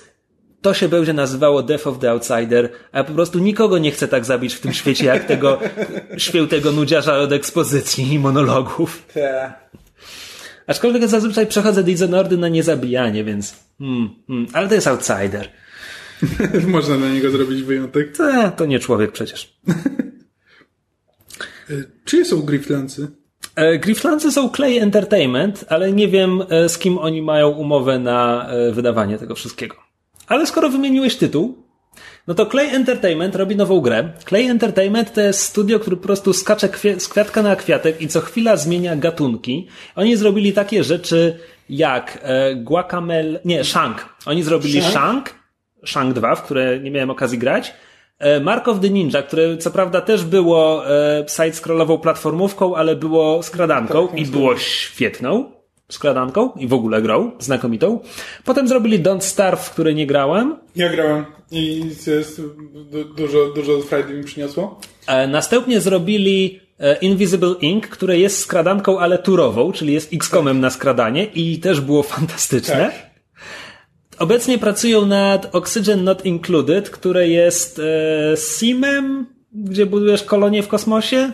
to się będzie nazywało Death of the Outsider, a po prostu nikogo nie chcę tak zabić w tym świecie, jak tego [laughs] świętego nudziarza od ekspozycji i monologów. Tak. Aczkolwiek zazwyczaj przechodzę Dishonored na niezabijanie, więc hmm, hmm, ale to jest Outsider. [laughs] Można na niego zrobić wyjątek. To, to nie człowiek przecież. [laughs] E, Czyje są Grifflancy? E, Grifflancy są Clay Entertainment, ale nie wiem e, z kim oni mają umowę na wydawanie tego wszystkiego. Ale skoro wymieniłeś tytuł, no to Clay Entertainment robi nową grę. Clay Entertainment to jest studio, które po prostu skacze z kwiatka na kwiatek i co chwila zmienia gatunki. Oni zrobili takie rzeczy jak e, Guacamele, nie, Shank. Oni zrobili Shank? Shank, Shank 2, w które nie miałem okazji grać. E, Mark of the Ninja, które co prawda też było e, side-scrollową platformówką, ale było skradanką Tak, i było świetną skradanką i w ogóle grą, znakomitą. Potem zrobili Don't Starve, w której nie grałem. Ja grałem i jest, du- dużo, dużo frajdy mi przyniosło. E, Następnie zrobili e, Invisible Ink, które jest skradanką, ale turową, czyli jest X-komem na skradanie i też było fantastyczne. Tak. Obecnie pracują nad Oxygen Not Included, które jest e, simem, gdzie budujesz kolonie w kosmosie.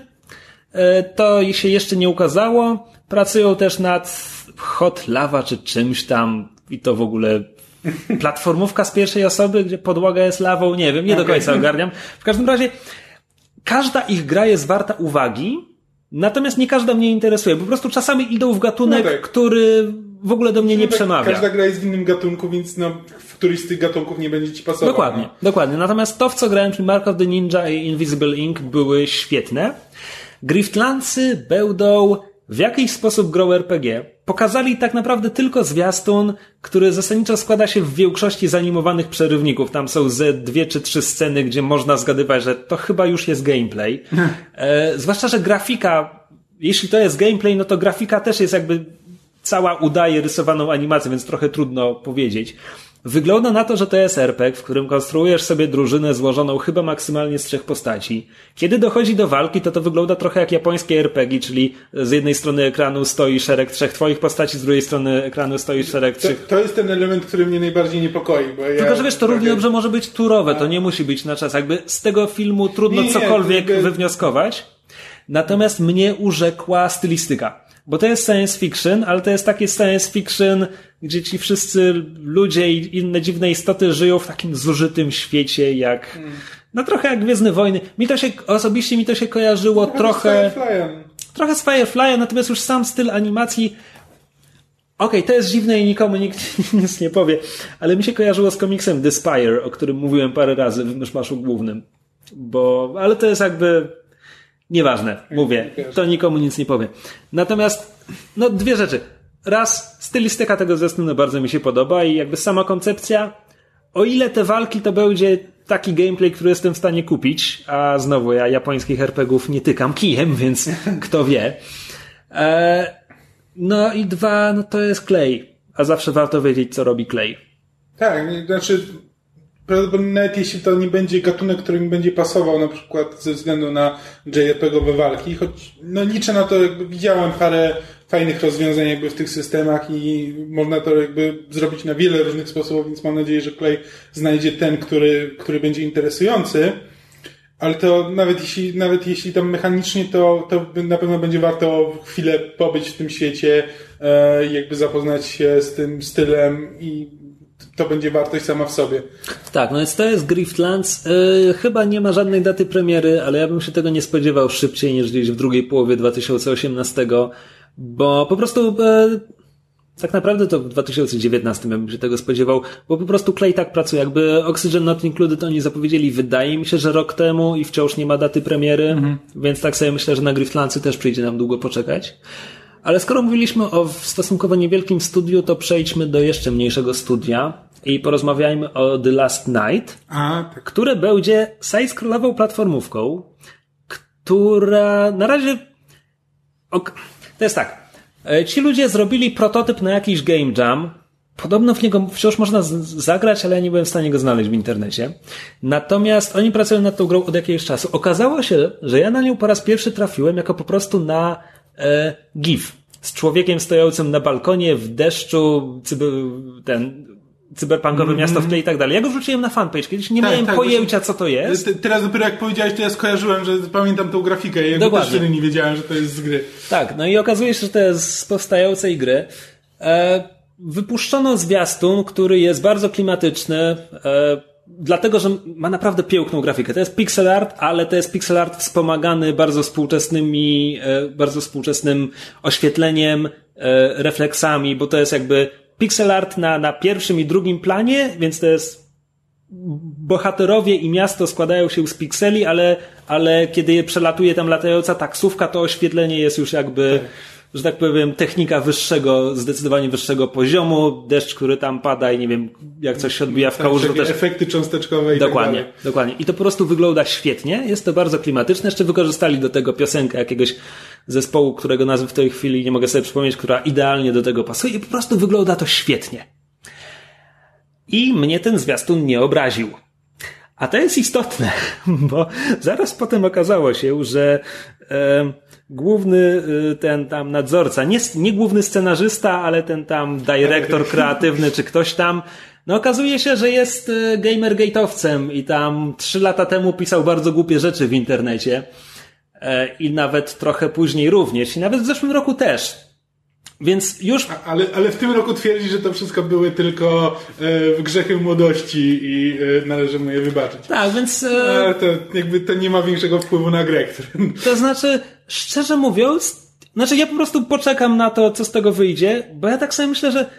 E, to się jeszcze nie ukazało. Pracują też nad Hot Lava czy czymś tam i to w ogóle platformówka z pierwszej osoby, gdzie podłoga jest lawą, nie wiem, nie do końca ogarniam. W każdym razie każda ich gra jest warta uwagi, natomiast nie każda mnie interesuje. Po prostu czasami idą w gatunek, No tak. który w ogóle do mnie nie No tak, przemawia. Każda gra jest w innym gatunku, więc no, w któryś z tych gatunków nie będzie ci pasował. Dokładnie, No. dokładnie. Natomiast to, w co grałem, czyli Mark of the Ninja i Invisible Ink, były świetne. Griftlancy będą w jakiś sposób grą RPG. Pokazali tak naprawdę tylko zwiastun, który zasadniczo składa się w większości zanimowanych przerywników. Tam są ze dwie czy trzy sceny, gdzie można zgadywać, że to chyba już jest gameplay. [laughs] E, zwłaszcza, że grafika, jeśli to jest gameplay, no to grafika też jest jakby cała udaje rysowaną animację, więc trochę trudno powiedzieć. Wygląda na to, że to jest RPG, w którym konstruujesz sobie drużynę złożoną chyba maksymalnie z trzech postaci. Kiedy dochodzi do walki, to to wygląda trochę jak japońskie RPG, czyli z jednej strony ekranu stoi szereg trzech twoich postaci, z drugiej strony ekranu stoi szereg To, trzech to jest ten element, który mnie najbardziej niepokoi. Bo ja tylko, że wiesz, to równie trochę- dobrze może być turowe, to nie musi być na czas. Jakby z tego filmu trudno Nie, nie, cokolwiek jakby- wywnioskować. Natomiast mnie urzekła stylistyka. Bo to jest science fiction, ale to jest takie science fiction, gdzie ci wszyscy ludzie i inne dziwne istoty żyją w takim zużytym świecie, jak, no trochę jak Gwiezdne Wojny. Mi to się, osobiście mi to się kojarzyło trochę, z Fireflyem. trochę z Firefly'a, natomiast już sam styl animacji Okej, to jest dziwne i nikomu nikt [laughs] nic nie powie, ale mi się kojarzyło z komiksem The Spire, o którym mówiłem parę razy w myszmaszu głównym. Bo, ale to jest jakby nieważne, mówię, to nikomu nic nie powie. Natomiast, no dwie rzeczy. Raz, stylistyka tego zwiastunu bardzo mi się podoba i jakby sama koncepcja, o ile te walki to będzie taki gameplay, który jestem w stanie kupić, a znowu ja japońskich RPGów nie tykam kijem, [laughs] więc kto wie. E, no i dwa, no to jest Clay. A zawsze warto wiedzieć, co robi Clay. Tak, znaczy prawdopodobnie nawet jeśli to nie będzie gatunek, który mi będzie pasował na przykład ze względu na JRPG-owe walki, choć no liczę na to, jakby widziałem parę, fajnych rozwiązań jakby w tych systemach i można to jakby zrobić na wiele różnych sposobów, więc mam nadzieję, że Clay znajdzie ten, który, który będzie interesujący. Ale to nawet jeśli, nawet jeśli tam mechanicznie, to, to na pewno będzie warto chwilę pobyć w tym świecie, e, jakby zapoznać się z tym stylem i to będzie wartość sama w sobie. Tak, no więc to jest Griftlands. Yy, chyba nie ma żadnej daty premiery, ale ja bym się tego nie spodziewał szybciej niż gdzieś w drugiej połowie 2018, bo po prostu yy, tak naprawdę to w 2019 bym się tego spodziewał, bo po prostu Clay tak pracuje. Jakby Oxygen Not Included oni zapowiedzieli, wydaje mi się, że rok temu i wciąż nie ma daty premiery, mhm. więc tak sobie myślę, że na Griftlandsy też przyjdzie nam długo poczekać. Ale skoro mówiliśmy o stosunkowo niewielkim studiu, to przejdźmy do jeszcze mniejszego studia i porozmawiajmy o The Last Night, A, tak. które będzie side-scrollową platformówką, która na razie... Ok, to jest tak. E, ci ludzie zrobili prototyp na jakiś game jam. Podobno w niego wciąż można zagrać, ale ja nie byłem w stanie go znaleźć w internecie. Natomiast oni pracują nad tą grą od jakiegoś czasu. Okazało się, że ja na nią po raz pierwszy trafiłem jako po prostu na e, GIF z człowiekiem stojącym na balkonie w deszczu, cyber, ten cyberpunkowe mm miasto w tle i tak dalej. Ja go wrzuciłem na fanpage, kiedyś nie tak, miałem tak, pojęcia, co to jest. Teraz dopiero jak powiedziałeś, to ja skojarzyłem, że pamiętam tą grafikę. Ja Dokładnie. też nie wiedziałem, że to jest z gry. Tak, no i okazuje się, że to jest z powstającej gry. E, wypuszczono zwiastun, który jest bardzo klimatyczny, e, dlatego, że ma naprawdę piękną grafikę. To jest pixel art, ale to jest pixel art wspomagany bardzo współczesnymi, e, bardzo współczesnym oświetleniem, e, refleksami, bo to jest jakby pixel art na, na pierwszym i drugim planie, więc to jest bohaterowie i miasto składają się z pikseli, ale, ale kiedy przelatuje tam latająca taksówka, to oświetlenie jest już jakby, tak. Że tak powiem, technika wyższego, zdecydowanie wyższego poziomu, deszcz, który tam pada i nie wiem, jak coś się odbija w tak, kałuży. też... efekty cząsteczkowe i tak Dokładnie, tak dokładnie. I to po prostu wygląda świetnie, jest to bardzo klimatyczne, jeszcze wykorzystali do tego piosenkę jakiegoś zespołu, którego nazwy w tej chwili nie mogę sobie przypomnieć, która idealnie do tego pasuje i po prostu wygląda to świetnie. I mnie ten zwiastun nie obraził. A to jest istotne, [laughs] bo zaraz potem okazało się, że e, główny e, ten tam nadzorca, nie, nie główny scenarzysta, ale ten tam dyrektor kreatywny czy ktoś tam, no okazuje się, że jest e, gamergate'owcem i tam trzy lata temu pisał bardzo głupie rzeczy w internecie. E, i nawet trochę później również, i nawet w zeszłym roku też. Więc już. Ale, ale w tym roku twierdzi, że to wszystko były tylko e, grzechy młodości i e, należy mu je wybaczyć. Tak, więc. E, to jakby to nie ma większego wpływu na grę. Który... To znaczy, szczerze mówiąc, znaczy ja po prostu poczekam na to, co z tego wyjdzie, bo ja tak sobie myślę, że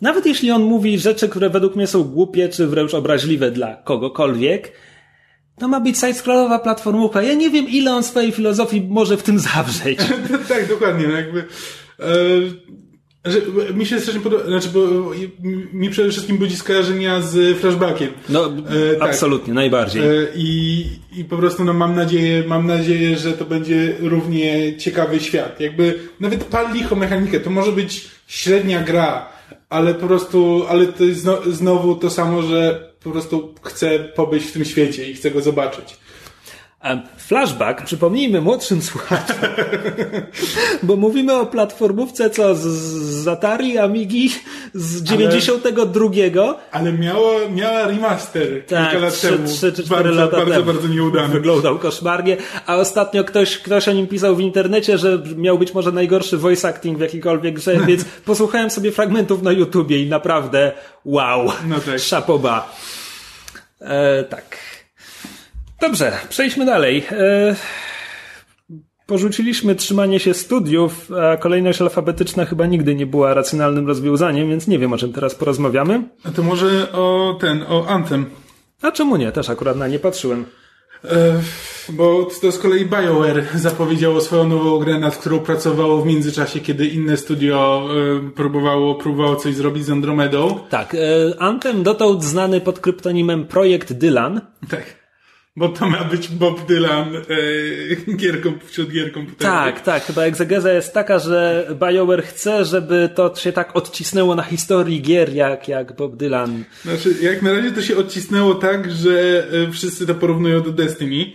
nawet jeśli on mówi rzeczy, które według mnie są głupie, czy wręcz obraźliwe dla kogokolwiek, to ma być side-scrollowa platformówka. Ja nie wiem, ile on swojej filozofii może w tym zawrzeć. [laughs] tak, dokładnie. No jakby, że, mi się strasznie podoba, znaczy, bo mi przede wszystkim budzi skojarzenia z flashbackiem. No, e, tak. absolutnie, najbardziej. E, i, I po prostu no, mam nadzieję, mam nadzieję, że to będzie równie ciekawy świat. Jakby nawet pal licho mechanikę, to może być średnia gra, ale po prostu, ale to jest znowu to samo, że po prostu chcę pobyć w tym świecie i chcę go zobaczyć. Flashback, przypomnijmy młodszym słuchaczom, bo mówimy o platformówce co z, z Atari, Amigi z 92. Ale, ale miała, miała remaster tak, kilka lat 3, temu. 3 czy 4 bardzo, lata bardzo, temu. bardzo nieudany. Wyglądał koszmarnie, a ostatnio ktoś, ktoś o nim pisał w internecie, że miał być może najgorszy voice acting w jakikolwiek grze, [laughs] więc posłuchałem sobie fragmentów na YouTubie i naprawdę wow, no tak. szapoba. E, tak. Dobrze, przejdźmy dalej. E, porzuciliśmy trzymanie się studiów, a kolejność alfabetyczna chyba nigdy nie była racjonalnym rozwiązaniem, więc nie wiem o czym teraz porozmawiamy. A to może o ten, o Anthem. A czemu nie? Też akurat na nie patrzyłem. E, bo to z kolei BioWare zapowiedziało swoją nową grę, nad którą pracowało w międzyczasie, kiedy inne studio e, próbowało, próbowało coś zrobić z Andromedą. Tak, e, Anthem dotąd znany pod kryptonimem Projekt Dylan. Tak. Bo to ma być Bob Dylan e, gierką, wśród gier komputerowych. Tak, tak. Chyba egzegeza jest taka, że BioWare chce, żeby to się tak odcisnęło na historii gier, jak, jak Bob Dylan. Znaczy, jak na razie to się odcisnęło tak, że e, wszyscy to porównują do Destiny.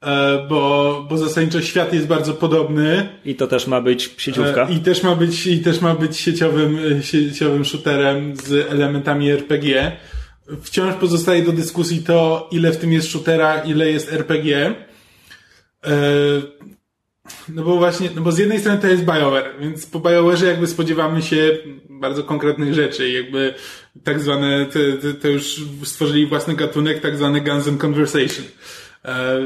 e, bo, bo zasadniczo świat jest bardzo podobny. I to też ma być sieciówka. I też ma być, i też ma być sieciowym, sieciowym shooterem z elementami RPG. Wciąż pozostaje do dyskusji to, ile w tym jest shootera, ile jest RPG. No bo właśnie, no bo z jednej strony to jest BioWare, więc po BioWare'ze jakby spodziewamy się bardzo konkretnych rzeczy, jakby tak zwane, to już stworzyli własny gatunek, tak zwany Guns and Conversation. E,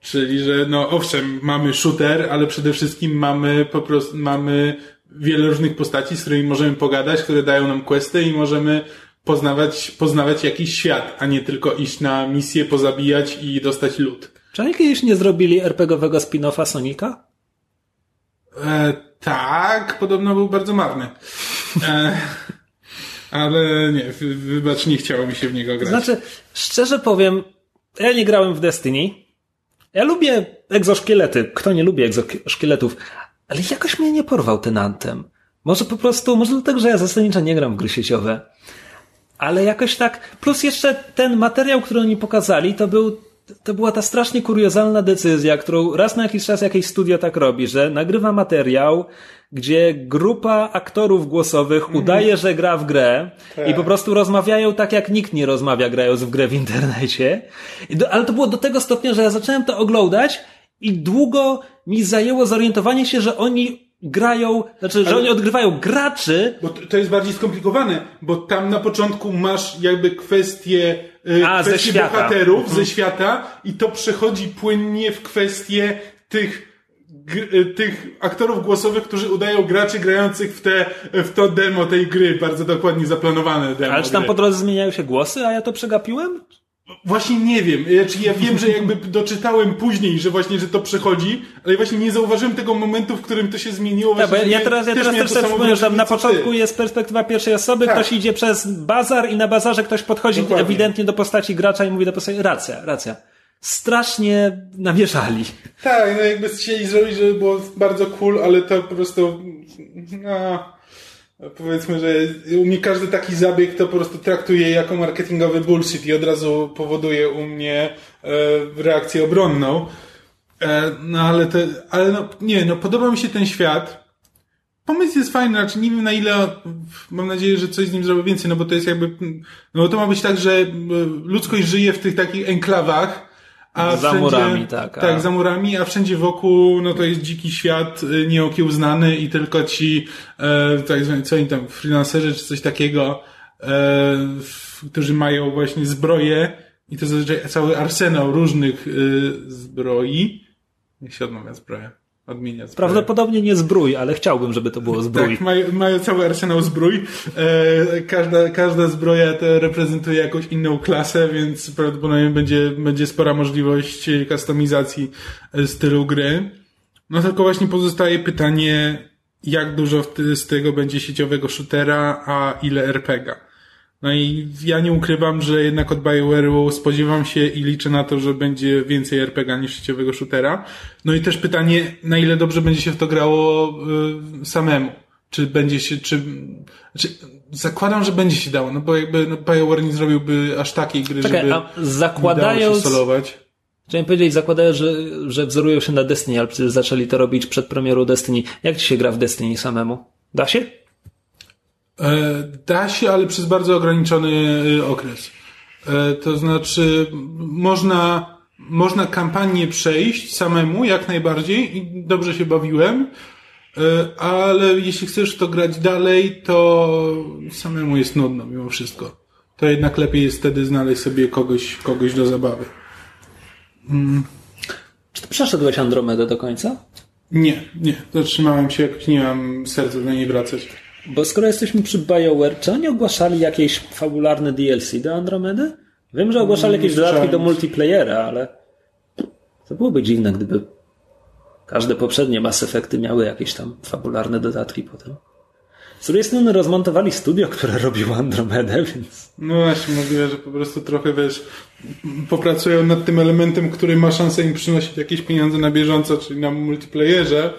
czyli, że no owszem, mamy shooter, ale przede wszystkim mamy po prostu, mamy wiele różnych postaci, z którymi możemy pogadać, które dają nam questy i możemy poznawać, poznawać jakiś świat, a nie tylko iść na misję, pozabijać i dostać loot. Czy oni kiedyś nie zrobili RPGowego spin-offa Sonika? E, tak, podobno był bardzo marny. E, ale nie, wybacz, nie chciało mi się w niego grać. Znaczy, szczerze powiem, ja nie grałem w Destiny. Ja lubię egzoszkielety. Kto nie lubi egzoszkieletów? Ale jakoś mnie nie porwał ten Antem. Może po prostu, może dlatego, że ja zasadniczo nie gram w gry sieciowe. Ale jakoś tak, plus jeszcze ten materiał, który oni pokazali, to był to była ta strasznie kuriozalna decyzja, którą raz na jakiś czas jakieś studio tak robi, że nagrywa materiał, gdzie grupa aktorów głosowych mm. udaje, że gra w grę tak. i po prostu rozmawiają tak, jak nikt nie rozmawia grając w grę w internecie. Do, ale to było do tego stopnia, że ja zacząłem to oglądać i długo mi zajęło zorientowanie się, że oni grają, znaczy, że Ale, oni odgrywają graczy. Bo to, to, jest bardziej skomplikowane, bo tam na początku masz jakby kwestie, y, A, kwestie ze bohaterów mhm. ze świata i to przechodzi płynnie w kwestie tych y, tych aktorów głosowych, którzy udają graczy grających w, te, w to demo tej gry, bardzo dokładnie zaplanowane demo. Ale czy tam gry. po drodze zmieniają się głosy, a ja to przegapiłem? Właśnie nie wiem. Znaczy ja wiem, że jakby doczytałem później, że właśnie, że to przechodzi, ale właśnie nie zauważyłem tego momentu, w którym to się zmieniło. Tak, właśnie, ja, teraz, ja teraz też przypomnę, że na początku jest perspektywa pierwszej osoby, tak. ktoś idzie przez bazar i na bazarze ktoś podchodzi Dokładnie. ewidentnie do postaci gracza i mówi do postaci, racja, racja. Strasznie namieszali. Tak, no jakby chcieli zrobić, żeby było bardzo cool, ale to po prostu, no, Powiedzmy, że u mnie każdy taki zabieg to po prostu traktuję jako marketingowy bullshit i od razu powoduje u mnie e, reakcję obronną. E, no ale to, ale no, nie, no podoba mi się ten świat. Pomysł jest fajny, znaczy nie wiem na ile, mam nadzieję, że coś z nim zrobię więcej, no bo to jest jakby, no to ma być tak, że e, ludzkość żyje w tych takich enklawach, a za wszędzie, murami, tak. A... Tak, za murami, a wszędzie wokół, no to jest dziki świat, y, nieokiełznany i tylko ci, e, tak zwani, co oni tam, freelancerzy czy coś takiego, e, którzy mają właśnie zbroje i to zazwyczaj cały arsenał różnych y, zbroi. Jak się odmawia zbroja? Odmienia zbroję. Prawdopodobnie nie zbrój, ale chciałbym, żeby to było zbrój. Tak, mają, mają cały arsenał zbrój. E, każda, każda zbroja reprezentuje jakąś inną klasę, więc prawdopodobnie będzie, będzie spora możliwość kustomizacji stylu gry. No tylko właśnie pozostaje pytanie, jak dużo z tego będzie sieciowego shootera, a ile RPGa. No i ja nie ukrywam, że jednak od BioWare'u spodziewam się i liczę na to, że będzie więcej RPG niż sieciowego shootera. No i też pytanie, na ile dobrze będzie się w to grało y, samemu. Czy będzie się, czy, czy zakładam, że będzie się dało, no bo jakby no, BioWare nie zrobiłby aż takiej gry, Czekaj, żeby a zakładając, się solować. Chciałem powiedzieć, zakładają, że, że wzorują się na Destiny, ale przecież zaczęli to robić przed premierą Destiny. Jak ci się gra w Destiny samemu? Da się? E, da się, ale przez bardzo ograniczony e, okres. E, to znaczy, można, można kampanię przejść samemu, jak najbardziej i dobrze się bawiłem, ale jeśli chcesz to grać dalej, to samemu jest nudno mimo wszystko. To jednak lepiej jest wtedy znaleźć sobie kogoś, kogoś do zabawy. Mm. Czy ty przeszedłeś Andromedę do końca? Nie, nie. Zatrzymałem się, jakoś nie mam serca do niej wracać. Bo skoro jesteśmy przy BioWare, czy oni ogłaszali jakieś fabularne DLC do Andromedy? Wiem, że ogłaszali jakieś dodatki do multiplayera, ale to byłoby dziwne, gdyby każde poprzednie Mass Effecty miały jakieś tam fabularne dodatki potem. Z drugiej strony rozmontowali studio, które robiło Andromedę, więc... No właśnie, mówię, że po prostu trochę, wiesz, popracują nad tym elementem, który ma szansę im przynosić jakieś pieniądze na bieżąco, czyli na multiplayerze.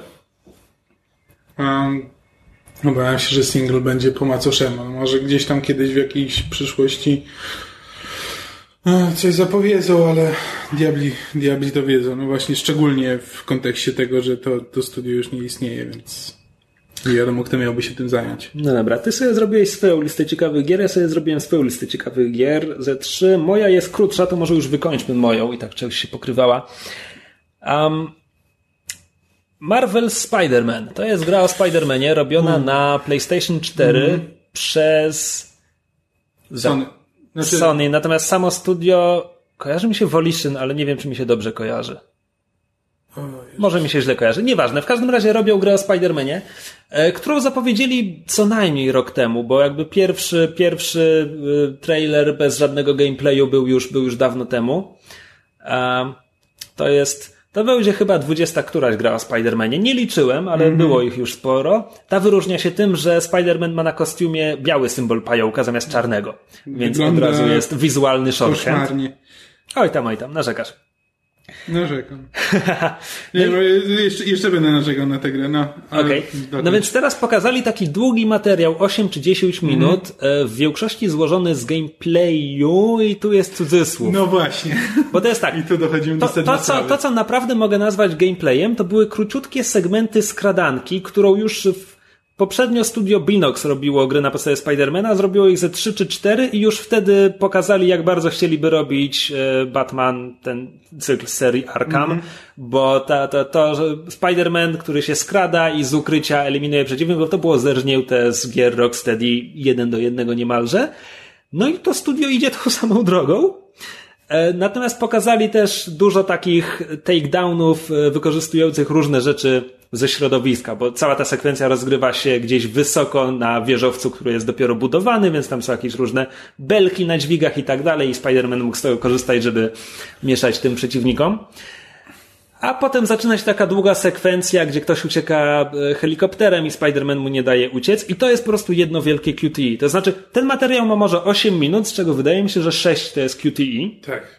Um, Obawiam się, że single będzie po macoszemu. Może gdzieś tam kiedyś w jakiejś przyszłości Coś zapowiedzą, ale diabli, diabli to wiedzą. No właśnie, szczególnie w kontekście tego, że to, to studio już nie istnieje, więc nie wiadomo, kto miałby się tym zająć. No dobra, ty sobie zrobiłeś swoją listę ciekawych gier, ja sobie zrobiłem swoją listę ciekawych gier ze trzy. Moja jest krótsza, to może już wykończmy moją i tak czegoś się pokrywała. Um, Marvel Spider-Man. To jest gra o Spider-Manie robiona mm. na PlayStation 4 mm. przez Sony. Znaczy... Sony. Natomiast samo studio kojarzy mi się Volition, ale nie wiem, czy mi się dobrze kojarzy. Może mi się źle kojarzy. Nieważne. W każdym razie robią grę o Spider-Manie, e, którą zapowiedzieli co najmniej rok temu, bo jakby pierwszy, pierwszy e, trailer bez żadnego gameplayu był już, był już dawno temu. To jest, to będzie chyba dwudziesta któraś gra o Spider-Manie. Nie liczyłem, ale mm -hmm. było ich już sporo. Ta wyróżnia się tym, że Spider-Man ma na kostiumie biały symbol pająka zamiast czarnego. Więc Wygląda od razu jest wizualny shorthand. Oj tam, oj tam, narzekasz. Narzekam. Nie, no jeszcze, jeszcze będę narzekał na tę grę. No. Okay. No więc teraz pokazali taki długi materiał, 8 czy 10 mhm. minut, mm. w większości złożony z gameplayu i tu jest cudzysłów. No właśnie. Bo to jest tak. I tu dochodzimy to, do to, co, to, co naprawdę mogę nazwać gameplayem, to były króciutkie segmenty skradanki, którą już w Poprzednio studio Binox robiło gry na podstawie Spidermana, zrobiło ich ze 3 czy 4 i już wtedy pokazali, jak bardzo chcieliby robić e, Batman, ten cykl serii Arkham, mm -hmm. bo ta, to, to, Spider-Man, który się skrada i z ukrycia eliminuje przeciwników, to było zerżnięte z gier Rocksteady jeden do jednego niemalże. No i to studio idzie tą [laughs] samą drogą. E, natomiast pokazali też dużo takich takedownów e, wykorzystujących różne rzeczy ze środowiska, bo cała ta sekwencja rozgrywa się gdzieś wysoko na wieżowcu, który jest dopiero budowany, więc tam są jakieś różne belki na dźwigach i tak dalej i Spider-Man mógł z tego korzystać, żeby mieszać tym przeciwnikom. A potem zaczyna się taka długa sekwencja, gdzie ktoś ucieka e, helikopterem i Spider-Man mu nie daje uciec. I to jest po prostu jedno wielkie QTE. To znaczy, ten materiał ma może 8 minut, z czego wydaje mi się, że 6 to jest QTE. Tak.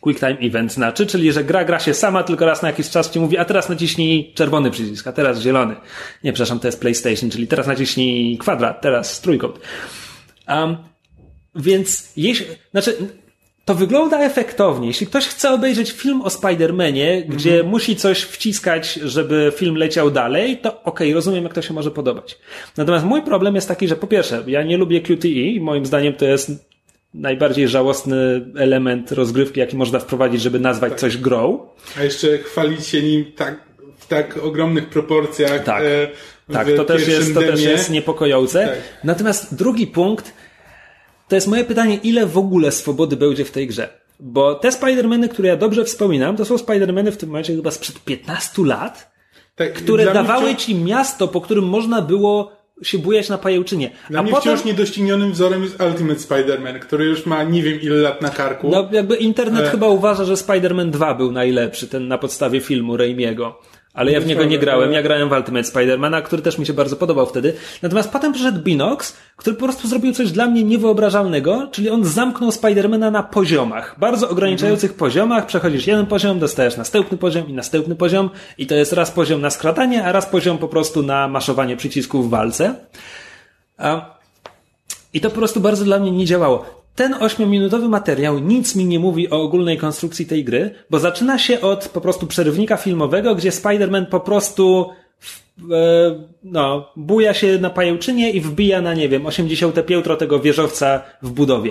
Quick Time Event znaczy, czyli że gra gra się sama, tylko raz na jakiś czas ci mówi, a teraz naciśnij czerwony przycisk, a teraz zielony. Nie, przepraszam, to jest PlayStation, czyli teraz naciśnij kwadrat, teraz trójkąt. Um, więc jeśli, znaczy, to wygląda efektownie. Jeśli ktoś chce obejrzeć film o Spider-Manie, gdzie mm -hmm. musi coś wciskać, żeby film leciał dalej, to okej, okay, rozumiem, jak to się może podobać. Natomiast mój problem jest taki, że po pierwsze, ja nie lubię QTE moim zdaniem to jest najbardziej żałosny element rozgrywki, jaki można wprowadzić, żeby nazwać tak. coś grą. A jeszcze chwalić się nim tak, w tak ogromnych proporcjach. Tak, e, tak to, też jest, to też jest niepokojące. Tak. Natomiast drugi punkt, to jest moje pytanie, ile w ogóle swobody będzie w tej grze? Bo te Spider-Many, które ja dobrze wspominam, to są Spider-Many w tym momencie chyba sprzed 15 lat, tak, które dawały ci miasto, po którym można było się bujać na pajęczynie. Dla A mnie potem... wciąż niedoścignionym wzorem jest Ultimate Spider-Man, który już ma nie wiem ile lat na karku. No jakby internet e... chyba uważa, że Spider-Man 2 był najlepszy, ten na podstawie filmu Raimiego. Ale ja w niego nie grałem. Ja grałem w Ultimate Spidermana, który też mi się bardzo podobał wtedy. Natomiast potem przyszedł Binox, który po prostu zrobił coś dla mnie niewyobrażalnego, czyli on zamknął Spidermana na poziomach. Bardzo ograniczających poziomach. Przechodzisz jeden poziom, dostajesz następny poziom i następny poziom. I to jest raz poziom na skradanie, a raz poziom po prostu na maszowanie przycisków w walce. I to po prostu bardzo dla mnie nie działało ten ośmiominutowy materiał nic mi nie mówi o ogólnej konstrukcji tej gry, bo zaczyna się od po prostu przerywnika filmowego, gdzie Spider-Man po prostu e, no, buja się na pajęczynie i wbija na, nie wiem, 80 piętro tego wieżowca w budowie.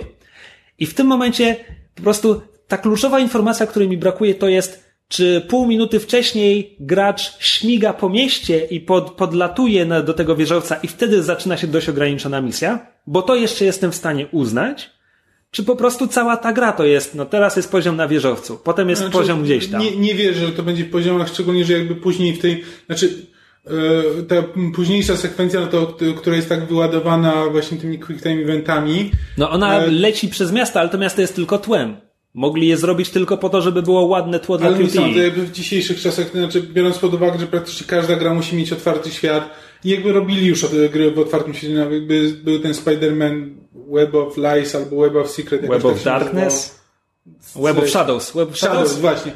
I w tym momencie po prostu ta kluczowa informacja, której mi brakuje, to jest, czy pół minuty wcześniej gracz śmiga po mieście i pod, podlatuje na, do tego wieżowca i wtedy zaczyna się dość ograniczona misja, bo to jeszcze jestem w stanie uznać, czy po prostu cała ta gra to jest, no teraz jest poziom na wieżowcu, potem jest znaczy, poziom gdzieś tam. Nie, nie wierzę, że to będzie w poziomach, szczególnie, że jakby później w tej, znaczy e, ta późniejsza sekwencja, no to, która jest tak wyładowana właśnie tymi quick time eventami. No ona e... leci przez miasto, ale to miasto jest tylko tłem. Mogli je zrobić tylko po to, żeby było ładne tło dla Ale nie sądzę, jakby w dzisiejszych czasach, znaczy biorąc pod uwagę, że praktycznie każda gra musi mieć otwarty świat i jakby robili już gry w otwartym świecie, jakby był ten Spider-Man Web of Lies albo Web of Secret. Web of tak Darkness? Web of Shadows. Web of Shadows, Shadows właśnie.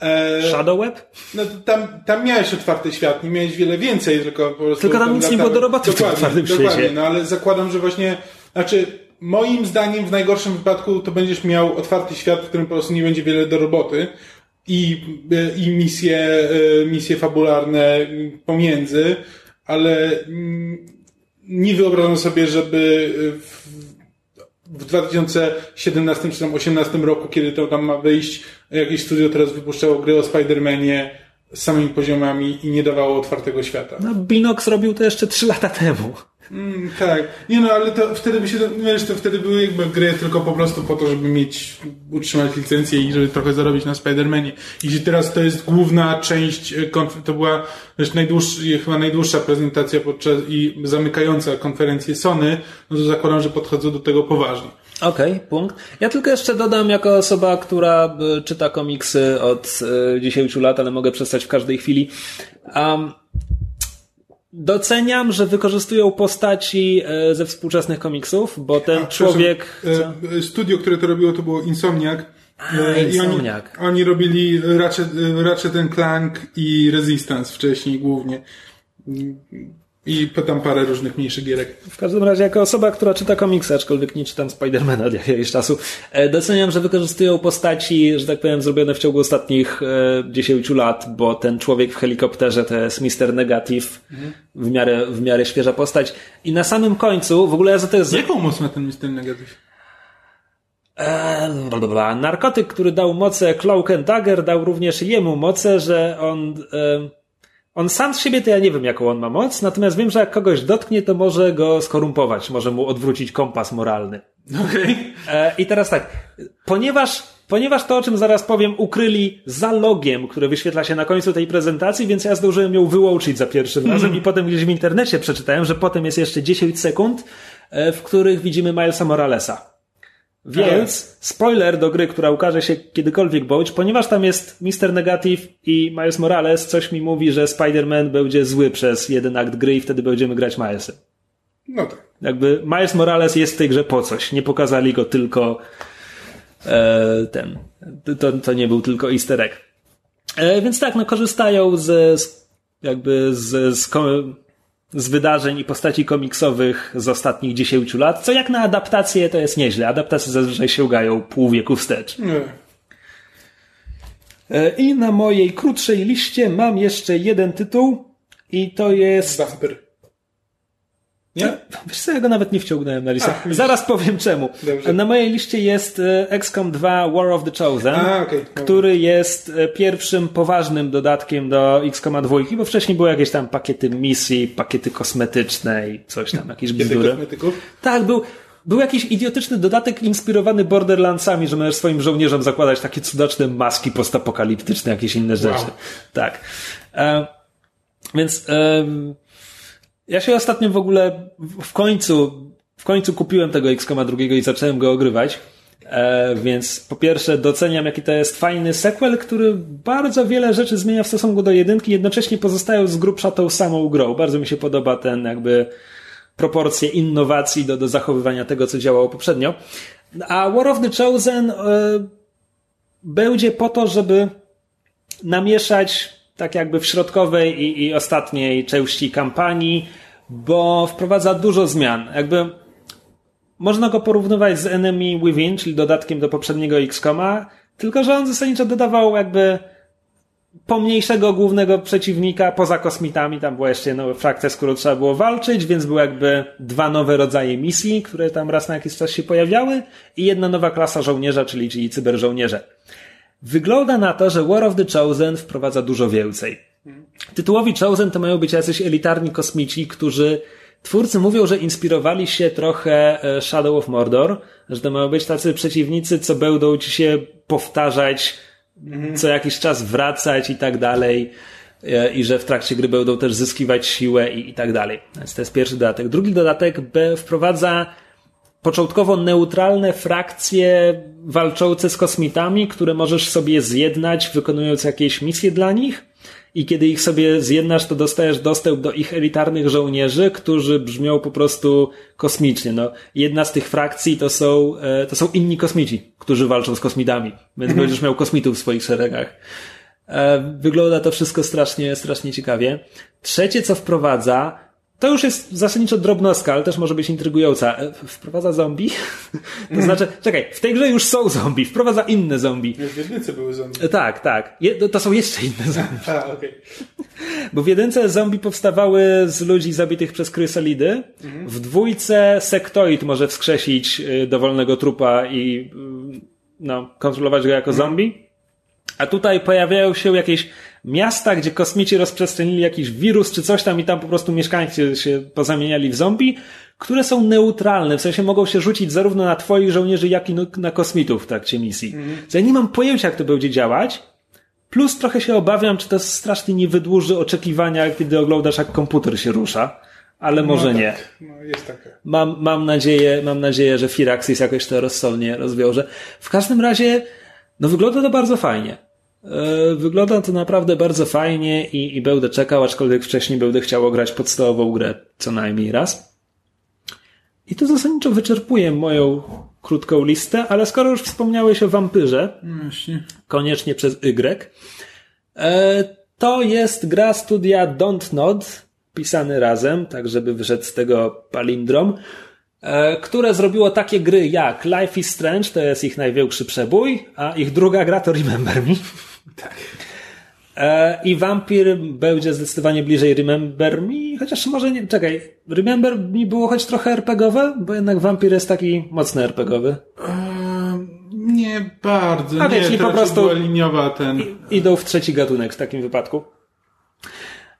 E, Shadow Web? No tam, tam miałeś otwarty świat, nie miałeś wiele więcej, tylko po prostu... Tylko tam, nic nie było do roboty dokładnie, w tym otwartym dokładnie, świecie. no ale zakładam, że właśnie, znaczy moim zdaniem w najgorszym wypadku to będziesz miał otwarty świat, w którym po prostu nie będzie wiele do roboty i, y, i misje, y, misje fabularne pomiędzy, ale nie wyobrażam sobie, żeby w, w 2017 czy 2018 roku, kiedy to tam ma wyjść, jakieś studio teraz wypuszczało gry o Spider-Manie z samymi poziomami i nie dawało otwartego świata. No, Binox robił to jeszcze 3 lata temu. Mm, tak. Nie no, ale to wtedy by się, wiesz, to wtedy były jakby gry tylko po prostu po to, żeby mieć, utrzymać licencję i żeby trochę zarobić na Spider-Manie. Jeśli teraz to jest główna część, e, to była wiesz, najdłuższa, chyba najdłuższa prezentacja podczas i zamykająca konferencję Sony, no to zakładam, że podchodzą do tego poważnie. Okej, okay, punkt. Ja tylko jeszcze dodam, jako osoba, która e, czyta komiksy od 10 e, lat, ale mogę przestać w każdej chwili. Um, Doceniam, że wykorzystują postaci e, ze współczesnych komiksów, bo ten A, człowiek. E, studio, które to robiło, to było Insomniac. A, e, I oni, oni robili Ratchet, Ratchet Clank i Resistance wcześniej głównie. I tam parę różnych mniejszych gierek. W każdym razie, jako osoba, która czyta komiksy, aczkolwiek nie czytam Spidermana [laughs] od jakiegoś czasu, e, doceniam, że wykorzystują postaci, że tak powiem, zrobione w ciągu ostatnich e, 10 lat, bo ten człowiek w helikopterze to jest Mister Negative, mhm. w, miarę, w miarę świeża postać. I na samym końcu, w ogóle ja za to jest... Jaką moc ma ten Mister Negative? Eee, narkotyk, który dał moce Cloak and Dagger, dał również jemu moce, że on... E, on sam z siebie to ja nie wiem, jaką on ma moc, natomiast wiem, że jak kogoś dotknie, to może go skorumpować, może mu odwrócić kompas moralny. Okay. E, I teraz tak, ponieważ, ponieważ to, o czym zaraz powiem, ukryli za logiem, który wyświetla się na końcu tej prezentacji, więc ja zdążyłem ją wyłączyć za pierwszym razem mm. i potem gdzieś w internecie przeczytałem, że potem jest jeszcze 10 sekund, e, w których widzimy Milesa Moralesa. Więc spoiler do gry, która ukaże się kiedykolwiek bądź, ponieważ tam jest Mr. Negative i Miles Morales, coś mi mówi, że Spider-Man będzie zły przez jeden akt gry i wtedy będziemy grać Milesem. No tak. Jakby Miles Morales jest w tej grze po coś. Nie pokazali go tylko e, ten. To, to nie był tylko easter egg. E, więc tak, no korzystają z, z jakby z, z z wydarzeń i postaci komiksowych z ostatnich 10 lat, co jak na adaptację to jest nieźle. Adaptacje zazwyczaj sięgają pół wieku wstecz. Nie. E, I na mojej krótszej liście mam jeszcze jeden tytuł i to jest... Bumper. Nie? Wiesz co, ja go nawet nie wciągnąłem na listę. A, Zaraz powiem czemu. Dobrze. Na mojej liście jest e, XCOM 2 War of the Chosen, A, okay. który jest e, pierwszym poważnym dodatkiem do XCOM 2, bo wcześniej były jakieś tam pakiety misji, pakiety kosmetyczne i coś tam, jakieś bzdury. kosmetyków? Tak, był, był jakiś idiotyczny dodatek inspirowany Borderlandsami, że możesz swoim żołnierzom zakładać takie cudaczne maski postapokaliptyczne, jakieś inne rzeczy. Wow. Tak. E, więc... E, ja się ostatnio w ogóle w końcu, w końcu kupiłem tego XCOMa drugiego i zacząłem go ogrywać. E, więc po pierwsze doceniam, jaki to jest fajny sequel, który bardzo wiele rzeczy zmienia w stosunku do jedynki, jednocześnie pozostając z grubsza tą samą grą. Bardzo mi się podoba ten jakby proporcje innowacji do, do zachowywania tego, co działało poprzednio. A War of the Chosen e, będzie po to, żeby namieszać tak jakby w środkowej i, i ostatniej części kampanii, bo wprowadza dużo zmian. Jakby można go porównywać z Enemy Within, czyli dodatkiem do poprzedniego X-Koma, tylko że on zasadniczo dodawał jakby pomniejszego głównego przeciwnika poza kosmitami. Tam była jeszcze jedna frakcja, z którą trzeba było walczyć, więc były jakby dwa nowe rodzaje misji, które tam raz na jakiś czas się pojawiały i jedna nowa klasa żołnierza, czyli, czyli cyberżołnierze. Wygląda na to, że War of the Chosen wprowadza dużo więcej. Tytułowi Chosen to mają być jacyś elitarni kosmici, którzy twórcy mówią, że inspirowali się trochę e, Shadow of Mordor, że to mają być tacy przeciwnicy, co będą ci się powtarzać, mhm. co jakiś czas wracać i tak dalej e, i że w trakcie gry będą też zyskiwać siłę i, i tak dalej. Więc to jest pierwszy dodatek. Drugi dodatek B wprowadza początkowo neutralne frakcje walczące z kosmitami, które możesz sobie zjednać, wykonując jakieś misje dla nich. I kiedy ich sobie zjednasz, to dostajesz dostęp do ich elitarnych żołnierzy, którzy brzmią po prostu kosmicznie. No, jedna z tych frakcji to są, e, to są inni kosmici, którzy walczą z kosmitami. Więc mhm. będziesz miał kosmitów w swoich szeregach. E, wygląda to wszystko strasznie, strasznie ciekawie. Trzecie, co wprowadza, to już jest zasadniczo drobnostka, ale też może być intrygująca. E, Wprowadza zombie? [laughs] To znaczy, czekaj, w tej grze już są zombie, wprowadza inne zombie. W jedynce były zombie. E, Tak, tak. Je, to- są jeszcze inne zombie. [laughs] A, okej. Bo w jedynce zombie powstawały z ludzi zabitych przez krysalidy. W dwójce sektoid może wskrzesić y, dowolnego trupa i y, no, kontrolować go jako zombie. A tutaj pojawiają się jakieś miasta, gdzie kosmici rozprostronili jakiś wirus czy coś tam i tam po prostu mieszkańcy się pozamieniali w zombie, które są neutralne, w sensie mogą się rzucić zarówno na twoich żołnierzy, jak i no- na kosmitów w trakcie misji. Co ja nie mam pojęcia, jak to będzie działać, Plus trochę się obawiam, czy to strasznie nie wydłuży oczekiwania, kiedy oglądasz, jak komputer się rusza. Ale może no nie. Tak. No, jest taka. Mam, mam nadzieję, mam nadzieję, że Firaxis jakoś to rozsądnie rozwiąże. W każdym razie, no wygląda to bardzo fajnie. E, Wygląda to naprawdę bardzo fajnie i, i będę czekał, aczkolwiek wcześniej będę chciał grać podstawową grę co najmniej raz. I to zasadniczo wyczerpuje moją krótką listę, ale skoro już wspomniałeś o wampyrze, Właśnie. koniecznie przez Y. E, to jest gra studia Don't Nod, pisany razem, tak żeby wyszedł z tego palindrom, e, które zrobiło takie gry jak Life is Strange, to jest ich największy przebój, a ich druga gra to Remember Me. Tak. E, I Vampir będzie zdecydowanie bliżej Remember Me, chociaż może nie, czekaj, Remember Me było choć trochę RPGowe, bo jednak Vampir jest taki mocno RPGowy. Nie bardzo. A nie, więc i to po prostu- była liniowa ten. idą w trzeci gatunek w takim wypadku.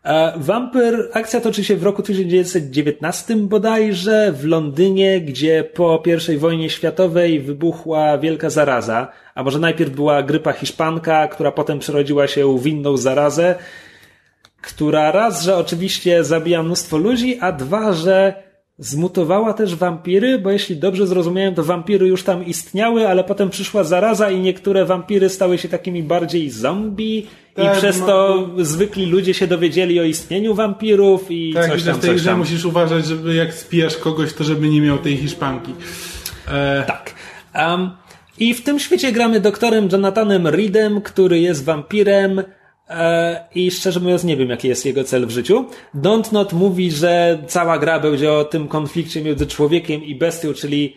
E, Vampyr, akcja toczy się w roku 1919 bodajże w Londynie, gdzie po I wojnie światowej wybuchła wielka zaraza, a może najpierw była grypa hiszpanka, która potem przerodziła się w inną zarazę, która raz, że oczywiście zabija mnóstwo ludzi, a dwa, że zmutowała też wampiry, bo jeśli dobrze zrozumiałem, to wampiry już tam istniały, ale potem przyszła zaraza i niektóre wampiry stały się takimi bardziej zombie Tak, i przez no- to zwykli ludzie się dowiedzieli o istnieniu wampirów i Tak, coś tam, w tej coś grze musisz uważać, żeby jak spijasz kogoś, to żeby nie miał tej hiszpanki. E, Tak. Um, I w tym świecie gramy doktorem Jonathanem Reedem, który jest wampirem e, i szczerze mówiąc nie wiem, jaki jest jego cel w życiu. Don't Not mówi, że cała gra będzie o tym konflikcie między człowiekiem i bestią, czyli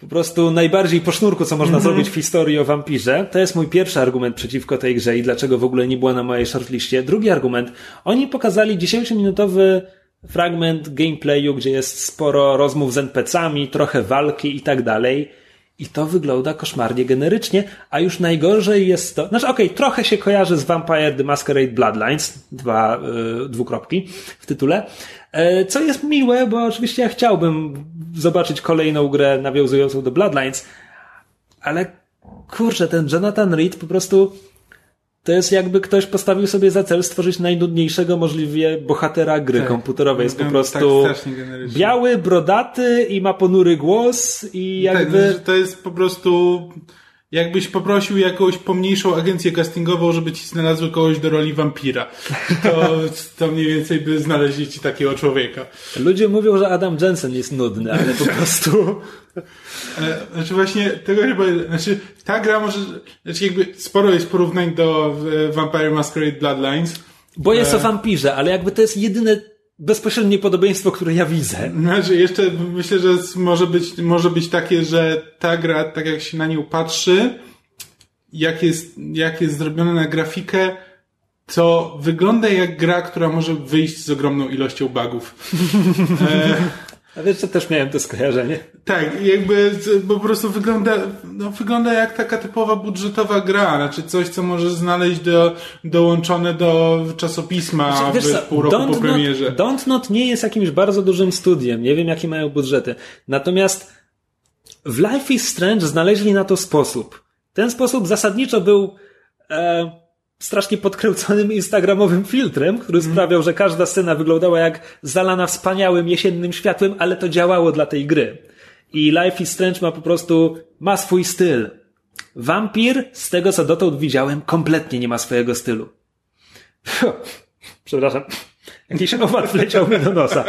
po prostu najbardziej po sznurku, co można zrobić w historii o wampirze. To jest mój pierwszy argument przeciwko tej grze i dlaczego w ogóle nie była na mojej shortliście. Drugi argument. Oni pokazali 10-minutowy fragment gameplayu, gdzie jest sporo rozmów z NPC-ami, trochę walki i tak dalej. I to wygląda koszmarnie generycznie, a już najgorzej jest to, znaczy okej, trochę się kojarzy z Vampire the Masquerade Bloodlines, dwa, y, dwukropki w tytule, e, co jest miłe, bo oczywiście ja chciałbym zobaczyć kolejną grę nawiązującą do Bloodlines, ale kurczę, ten Jonathan Reed po prostu to jest jakby ktoś postawił sobie za cel stworzyć najnudniejszego możliwie bohatera gry Tak. komputerowej. Jest po Wygląda prostu tak biały, brodaty i ma ponury głos i tak, jakby... że to jest po prostu... Jakbyś poprosił jakąś pomniejszą agencję castingową, żeby ci znalazły kogoś do roli wampira. To, to mniej więcej by znaleźli ci takiego człowieka. Ludzie mówią, że Adam Jensen jest nudny, ale po prostu... E, Znaczy właśnie tego chyba, znaczy ta gra może, znaczy jakby sporo jest porównań do e, Vampire Masquerade Bloodlines. Bo jest E. o wampirze, ale jakby to jest jedyne bezpośrednie podobieństwo, które ja widzę. Znaczy jeszcze myślę, że może być, może być takie, że ta gra, tak jak się na nią patrzy, jak jest, jak jest zrobiona na grafikę, to wygląda jak gra, która może wyjść z ogromną ilością bugów. [laughs] E, A wiesz, co też miałem to skojarzenie. Tak, jakby po prostu wygląda, no, wygląda jak taka typowa budżetowa gra, znaczy coś, co możesz znaleźć do, dołączone do czasopisma Znaczy, wiesz w co, pół roku po Don't premierze. Not, Don't Not nie jest jakimś bardzo dużym studiem. Nie wiem, jakie mają budżety. Natomiast w Life is Strange znaleźli na to sposób. Ten sposób zasadniczo był e, strasznie podkręconym instagramowym filtrem, który Mhm. sprawiał, że każda scena wyglądała jak zalana wspaniałym jesiennym światłem, ale to działało dla tej gry. I Life is Strange ma po prostu, ma swój styl. Vampir, z tego co dotąd widziałem, kompletnie nie ma swojego stylu. Przepraszam. Jakiś owad wleciał mi do nosa.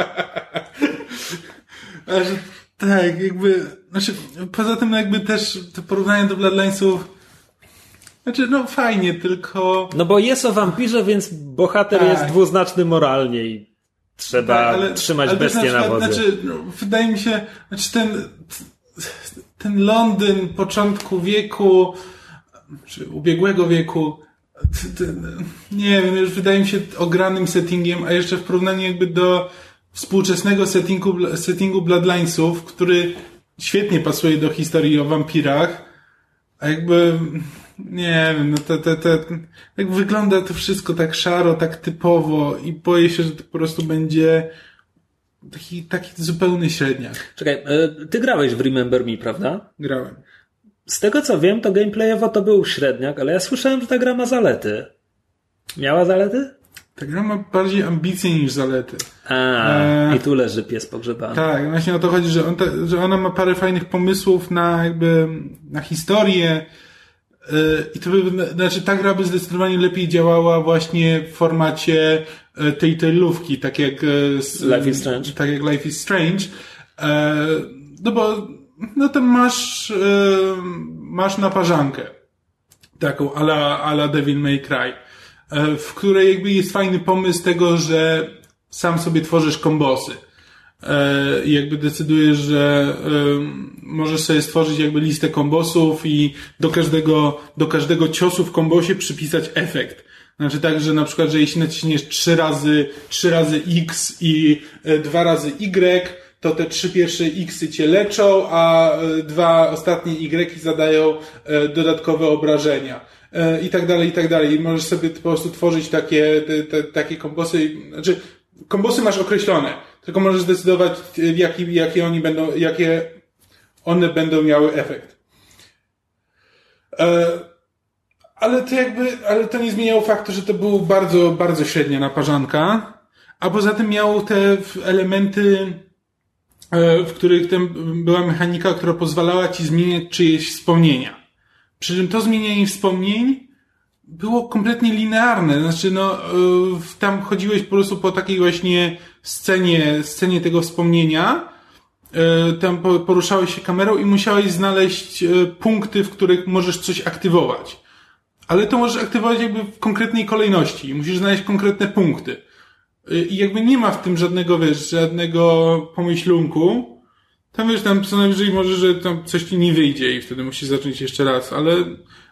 Że, tak, jakby, znaczy, poza tym jakby też to porównanie do Bloodlinesów, znaczy, no fajnie, tylko No bo jest o wampirze, więc bohater Tak. jest dwuznaczny moralnie i trzeba tak, ale, trzymać ale bestię na wodzie. Znaczy, no, wydaje mi się, znaczy ten, ten Londyn początku wieku, czy ubiegłego wieku, nie wiem, już wydaje mi się ogranym settingiem, a jeszcze w porównaniu jakby do współczesnego settingu, settingu Bloodlinesów, który świetnie pasuje do historii o wampirach, a jakby nie wiem, no to, to, to, jak wygląda to wszystko tak szaro, tak typowo i boję się, że to po prostu będzie taki, taki zupełny średniak. Czekaj, e, ty grałeś w Remember Me, prawda? Grałem. Z tego co wiem, to gameplayowo to był średniak, ale ja słyszałem, że ta gra ma zalety. Miała zalety? Ta gra ma bardziej ambicje niż zalety. A, e... i tu leży pies pogrzebany. Tak, właśnie o to chodzi, że, on że ona ma parę fajnych pomysłów na jakby, na historię, i to by, znaczy ta gra by zdecydowanie lepiej działała właśnie w formacie e, tej tej lówki, tak jak Life is Strange. Tak jak Life is Strange. No bo no to masz masz naparzankę. Taką ala, ala Devil May Cry E, w której jakby jest fajny pomysł tego, że sam sobie tworzysz kombosy. E, I jakby decydujesz, że możesz sobie stworzyć jakby listę kombosów i do każdego, do każdego ciosu w kombosie przypisać efekt. Znaczy tak, że na przykład, że jeśli naciśniesz trzy razy, trzy razy X i e, dwa razy Y, to te trzy pierwsze Xy cię leczą, a dwa ostatnie Y zadają dodatkowe obrażenia. E, i tak dalej, i tak dalej. I możesz sobie po prostu tworzyć takie, te, te, takie kombosy, znaczy, kombosy masz określone, tylko możesz zdecydować, jaki, jakie oni będą, jakie one będą miały efekt. E, ale to jakby, ale to nie zmieniało faktu, że to był bardzo, bardzo średnia naparzanka, a poza tym miało te elementy, e, w których tam była mechanika, która pozwalała ci zmieniać czyjeś wspomnienia. Przy czym to zmienianie wspomnień było kompletnie linearne. Znaczy, no, e, tam chodziłeś po prostu po takiej właśnie scenie, scenie tego wspomnienia, e, tam poruszałeś się kamerą i musiałeś znaleźć e, punkty, w których możesz coś aktywować. Ale to możesz aktywować jakby w konkretnej kolejności. Musisz znaleźć konkretne punkty. I jakby nie ma w tym żadnego, wiesz, żadnego pomyślunku, tam wiesz, tam co najwyżej może, że tam coś ci nie wyjdzie i wtedy musisz zacząć jeszcze raz, ale,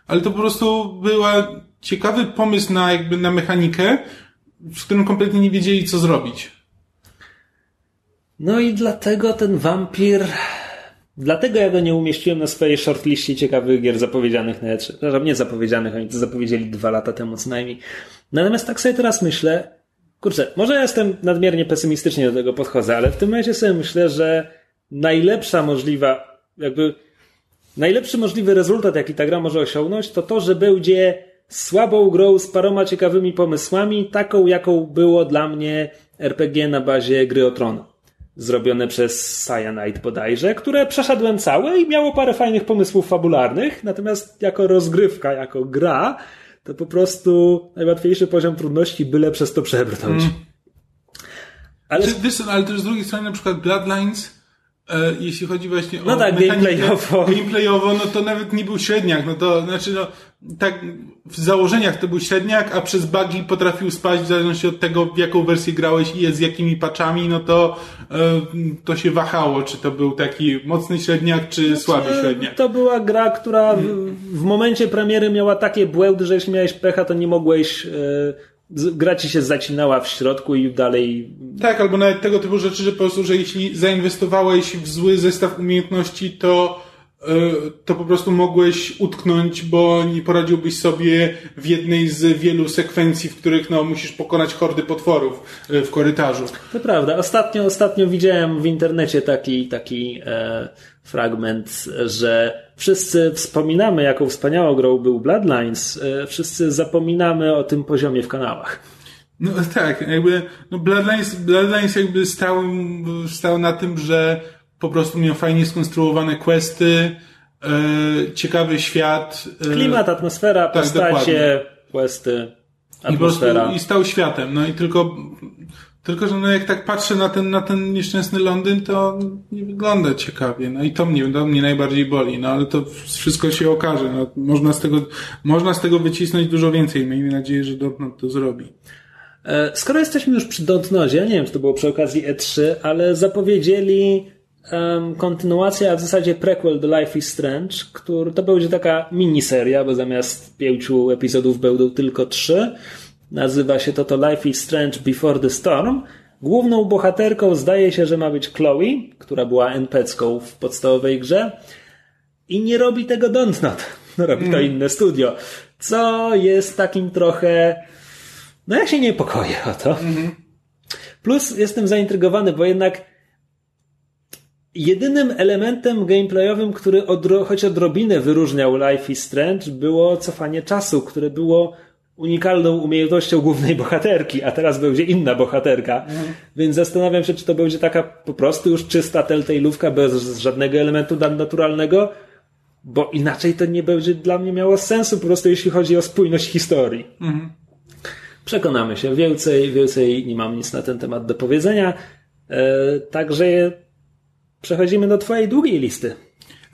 ale to po prostu była ciekawy pomysł na jakby na mechanikę, w którym kompletnie nie wiedzieli, co zrobić. No i dlatego ten wampir. Dlatego ja go nie umieściłem na swojej shortliście ciekawych gier zapowiedzianych na E3. Przepraszam, nie zapowiedzianych, oni to zapowiedzieli dwa lata temu co najmniej. Natomiast tak sobie teraz myślę, kurczę, może ja jestem nadmiernie pesymistycznie do tego podchodzę, ale w tym momencie sobie myślę, że najlepsza możliwa, jakby najlepszy możliwy rezultat, jaki ta gra może osiągnąć, to to, że będzie słabą grą z paroma ciekawymi pomysłami, taką jaką było dla mnie RPG na bazie gry o Tron. Zrobione przez Cyanide bodajże, które przeszedłem całe i miało parę fajnych pomysłów fabularnych, natomiast jako rozgrywka, jako gra, to po prostu najłatwiejszy poziom trudności, byle przez to przebrnąć. Mm. Ale... Wiesz, ale też z drugiej strony na przykład Bloodlines jeśli chodzi właśnie o. No tak, gameplayowo. Gameplayowo, no to nawet nie był średniak. No to znaczy, no, tak w założeniach to był średniak, a przez bugi potrafił spaść w zależności od tego, w jaką wersję grałeś i z jakimi patchami, no to e, to się wahało, czy to był taki mocny średniak, czy znaczy, słaby średniak. To była gra, która w, w momencie premiery miała takie błędy, że jeśli miałeś pecha, to nie mogłeś. E, gra ci się zacinała w środku i dalej. Tak, albo nawet tego typu rzeczy, że po prostu, że jeśli zainwestowałeś w zły zestaw umiejętności, to e, to po prostu mogłeś utknąć, bo nie poradziłbyś sobie w jednej z wielu sekwencji, w których no, musisz pokonać hordy potworów e, w korytarzu. To prawda. Ostatnio, ostatnio widziałem w internecie taki, taki e, fragment, że wszyscy wspominamy, jaką wspaniałą grą był Bloodlines, e, wszyscy zapominamy o tym poziomie w kanałach. No tak, jakby no Bloodlines, Bloodlines jakby stał, stał na tym, że po prostu miał fajnie skonstruowane questy, e, ciekawy świat. E, Klimat, atmosfera, tak, postacie, dokładnie. questy, atmosfera. I, I stał światem, no i tylko tylko, że no jak tak patrzę na ten, na ten nieszczęsny Londyn, to nie wygląda ciekawie. No i to mnie, to mnie najbardziej boli. No ale to wszystko się okaże. No, można, z tego, można z tego wycisnąć dużo więcej. Miejmy nadzieję, że Dortmund to zrobi. E, skoro jesteśmy już przy Dontnozie, nie wiem, czy to było przy okazji E3, ale zapowiedzieli um, kontynuację, a w zasadzie prequel do Life is Strange, który to będzie taka miniseria, bo zamiast pięciu epizodów będą tylko trzy. Nazywa się to to Life is Strange Before the Storm. Główną bohaterką zdaje się, że ma być Chloe, która była NPC-ką w podstawowej grze. I nie robi tego Dontnod. No, [laughs] robi to mm. inne studio. Co jest takim trochę no ja się niepokoję o to. Mhm. Plus jestem zaintrygowany, bo jednak jedynym elementem gameplayowym, który odro- choć odrobinę wyróżniał Life is Strange, było cofanie czasu, które było unikalną umiejętnością głównej bohaterki, a teraz będzie inna bohaterka. Mhm. Więc zastanawiam się, czy to będzie taka po prostu już czysta telltale'ówka bez żadnego elementu naturalnego, bo inaczej to nie będzie dla mnie miało sensu po prostu jeśli chodzi o spójność historii. Mhm. Przekonamy się. Więcej, więcej nie mam nic na ten temat do powiedzenia. E, także przechodzimy do Twojej długiej listy.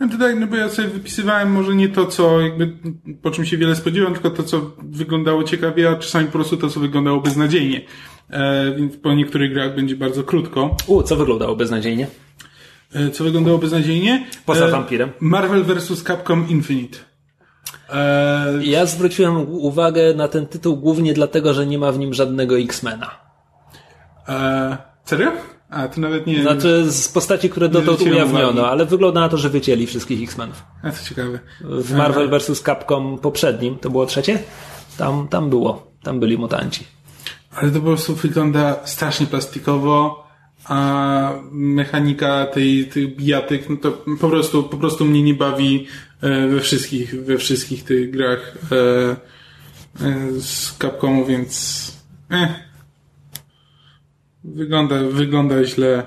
No tutaj, no bo ja sobie wypisywałem może nie to, co jakby, po czym się wiele spodziewałem, tylko to, co wyglądało ciekawie, a czasami po prostu to, co wyglądało beznadziejnie. E, więc po niektórych grach będzie bardzo krótko. U, co wyglądało beznadziejnie? E, co wyglądało beznadziejnie? Poza e, wampirem. Marvel vs. Capcom Infinite. Eee... Ja zwróciłem uwagę na ten tytuł głównie dlatego, że nie ma w nim żadnego X-Mena. Eee, serio? A, to nawet nie... Znaczy z postaci, które dotąd ujawniono, ale wygląda na to, że wycięli wszystkich X-Menów. A, to ciekawe. W Marvel vs. Capcom poprzednim, to było trzecie? Tam, tam było. Tam byli mutanci. Ale to po prostu wygląda strasznie plastikowo, a mechanika tej, tych bijatyk, no to po prostu, po prostu mnie nie bawi E, we wszystkich, we wszystkich tych grach e, e, z Capcomu, więc eh, wygląda, wygląda źle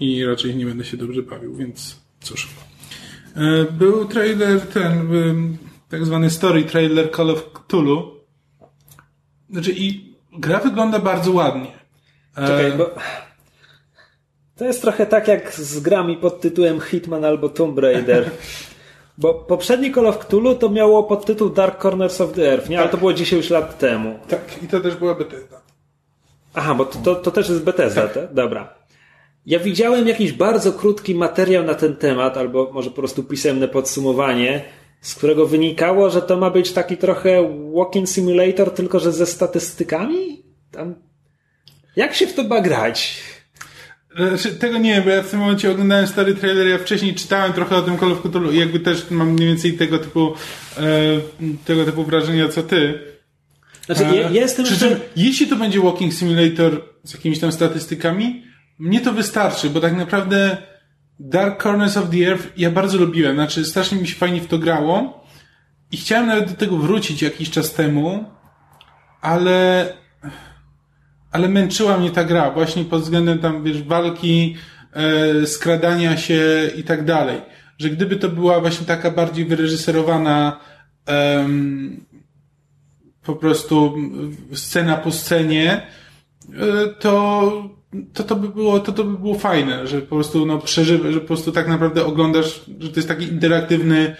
i raczej nie będę się dobrze bawił, więc cóż. Był trailer ten, tak zwany story trailer Call of Cthulhu. Znaczy i gra wygląda bardzo ładnie. Czekaj, bo to jest trochę tak jak z grami pod tytułem Hitman albo Tomb Raider. [laughs] Bo poprzedni Call of Cthulhu to miało podtytuł Dark Corners of the Earth, nie? Tak. Ale to było 10 lat temu. Tak, i to też była Bethesda. Aha, bo to, to, to też jest Bethesda, tak. Te? Dobra. Ja widziałem jakiś bardzo krótki materiał na ten temat, albo może po prostu pisemne podsumowanie, z którego wynikało, że to ma być taki trochę walking simulator, tylko że ze statystykami? Tam... Jak się w to ma grać? Znaczy, tego nie wiem, bo ja w tym momencie oglądałem stary trailer, ja wcześniej czytałem trochę o tym Call of Cthulhu i jakby też mam mniej więcej tego typu, e, tego typu wrażenia co ty. Znaczy, ja, ja jestem... Przy czym, jeśli to będzie Walking Simulator z jakimiś tam statystykami, mnie to wystarczy, bo tak naprawdę Dark Corners of the Earth ja bardzo lubiłem, znaczy strasznie mi się fajnie w to grało i chciałem nawet do tego wrócić jakiś czas temu, ale ale męczyła mnie ta gra właśnie pod względem tam, wiesz, walki, e, skradania się i tak dalej. Że gdyby to była właśnie taka bardziej wyreżyserowana e, po prostu scena po scenie, e, to, to to by było, to to by było fajne, że po prostu no przeżywa, że po prostu tak naprawdę oglądasz, że to jest taki interaktywny,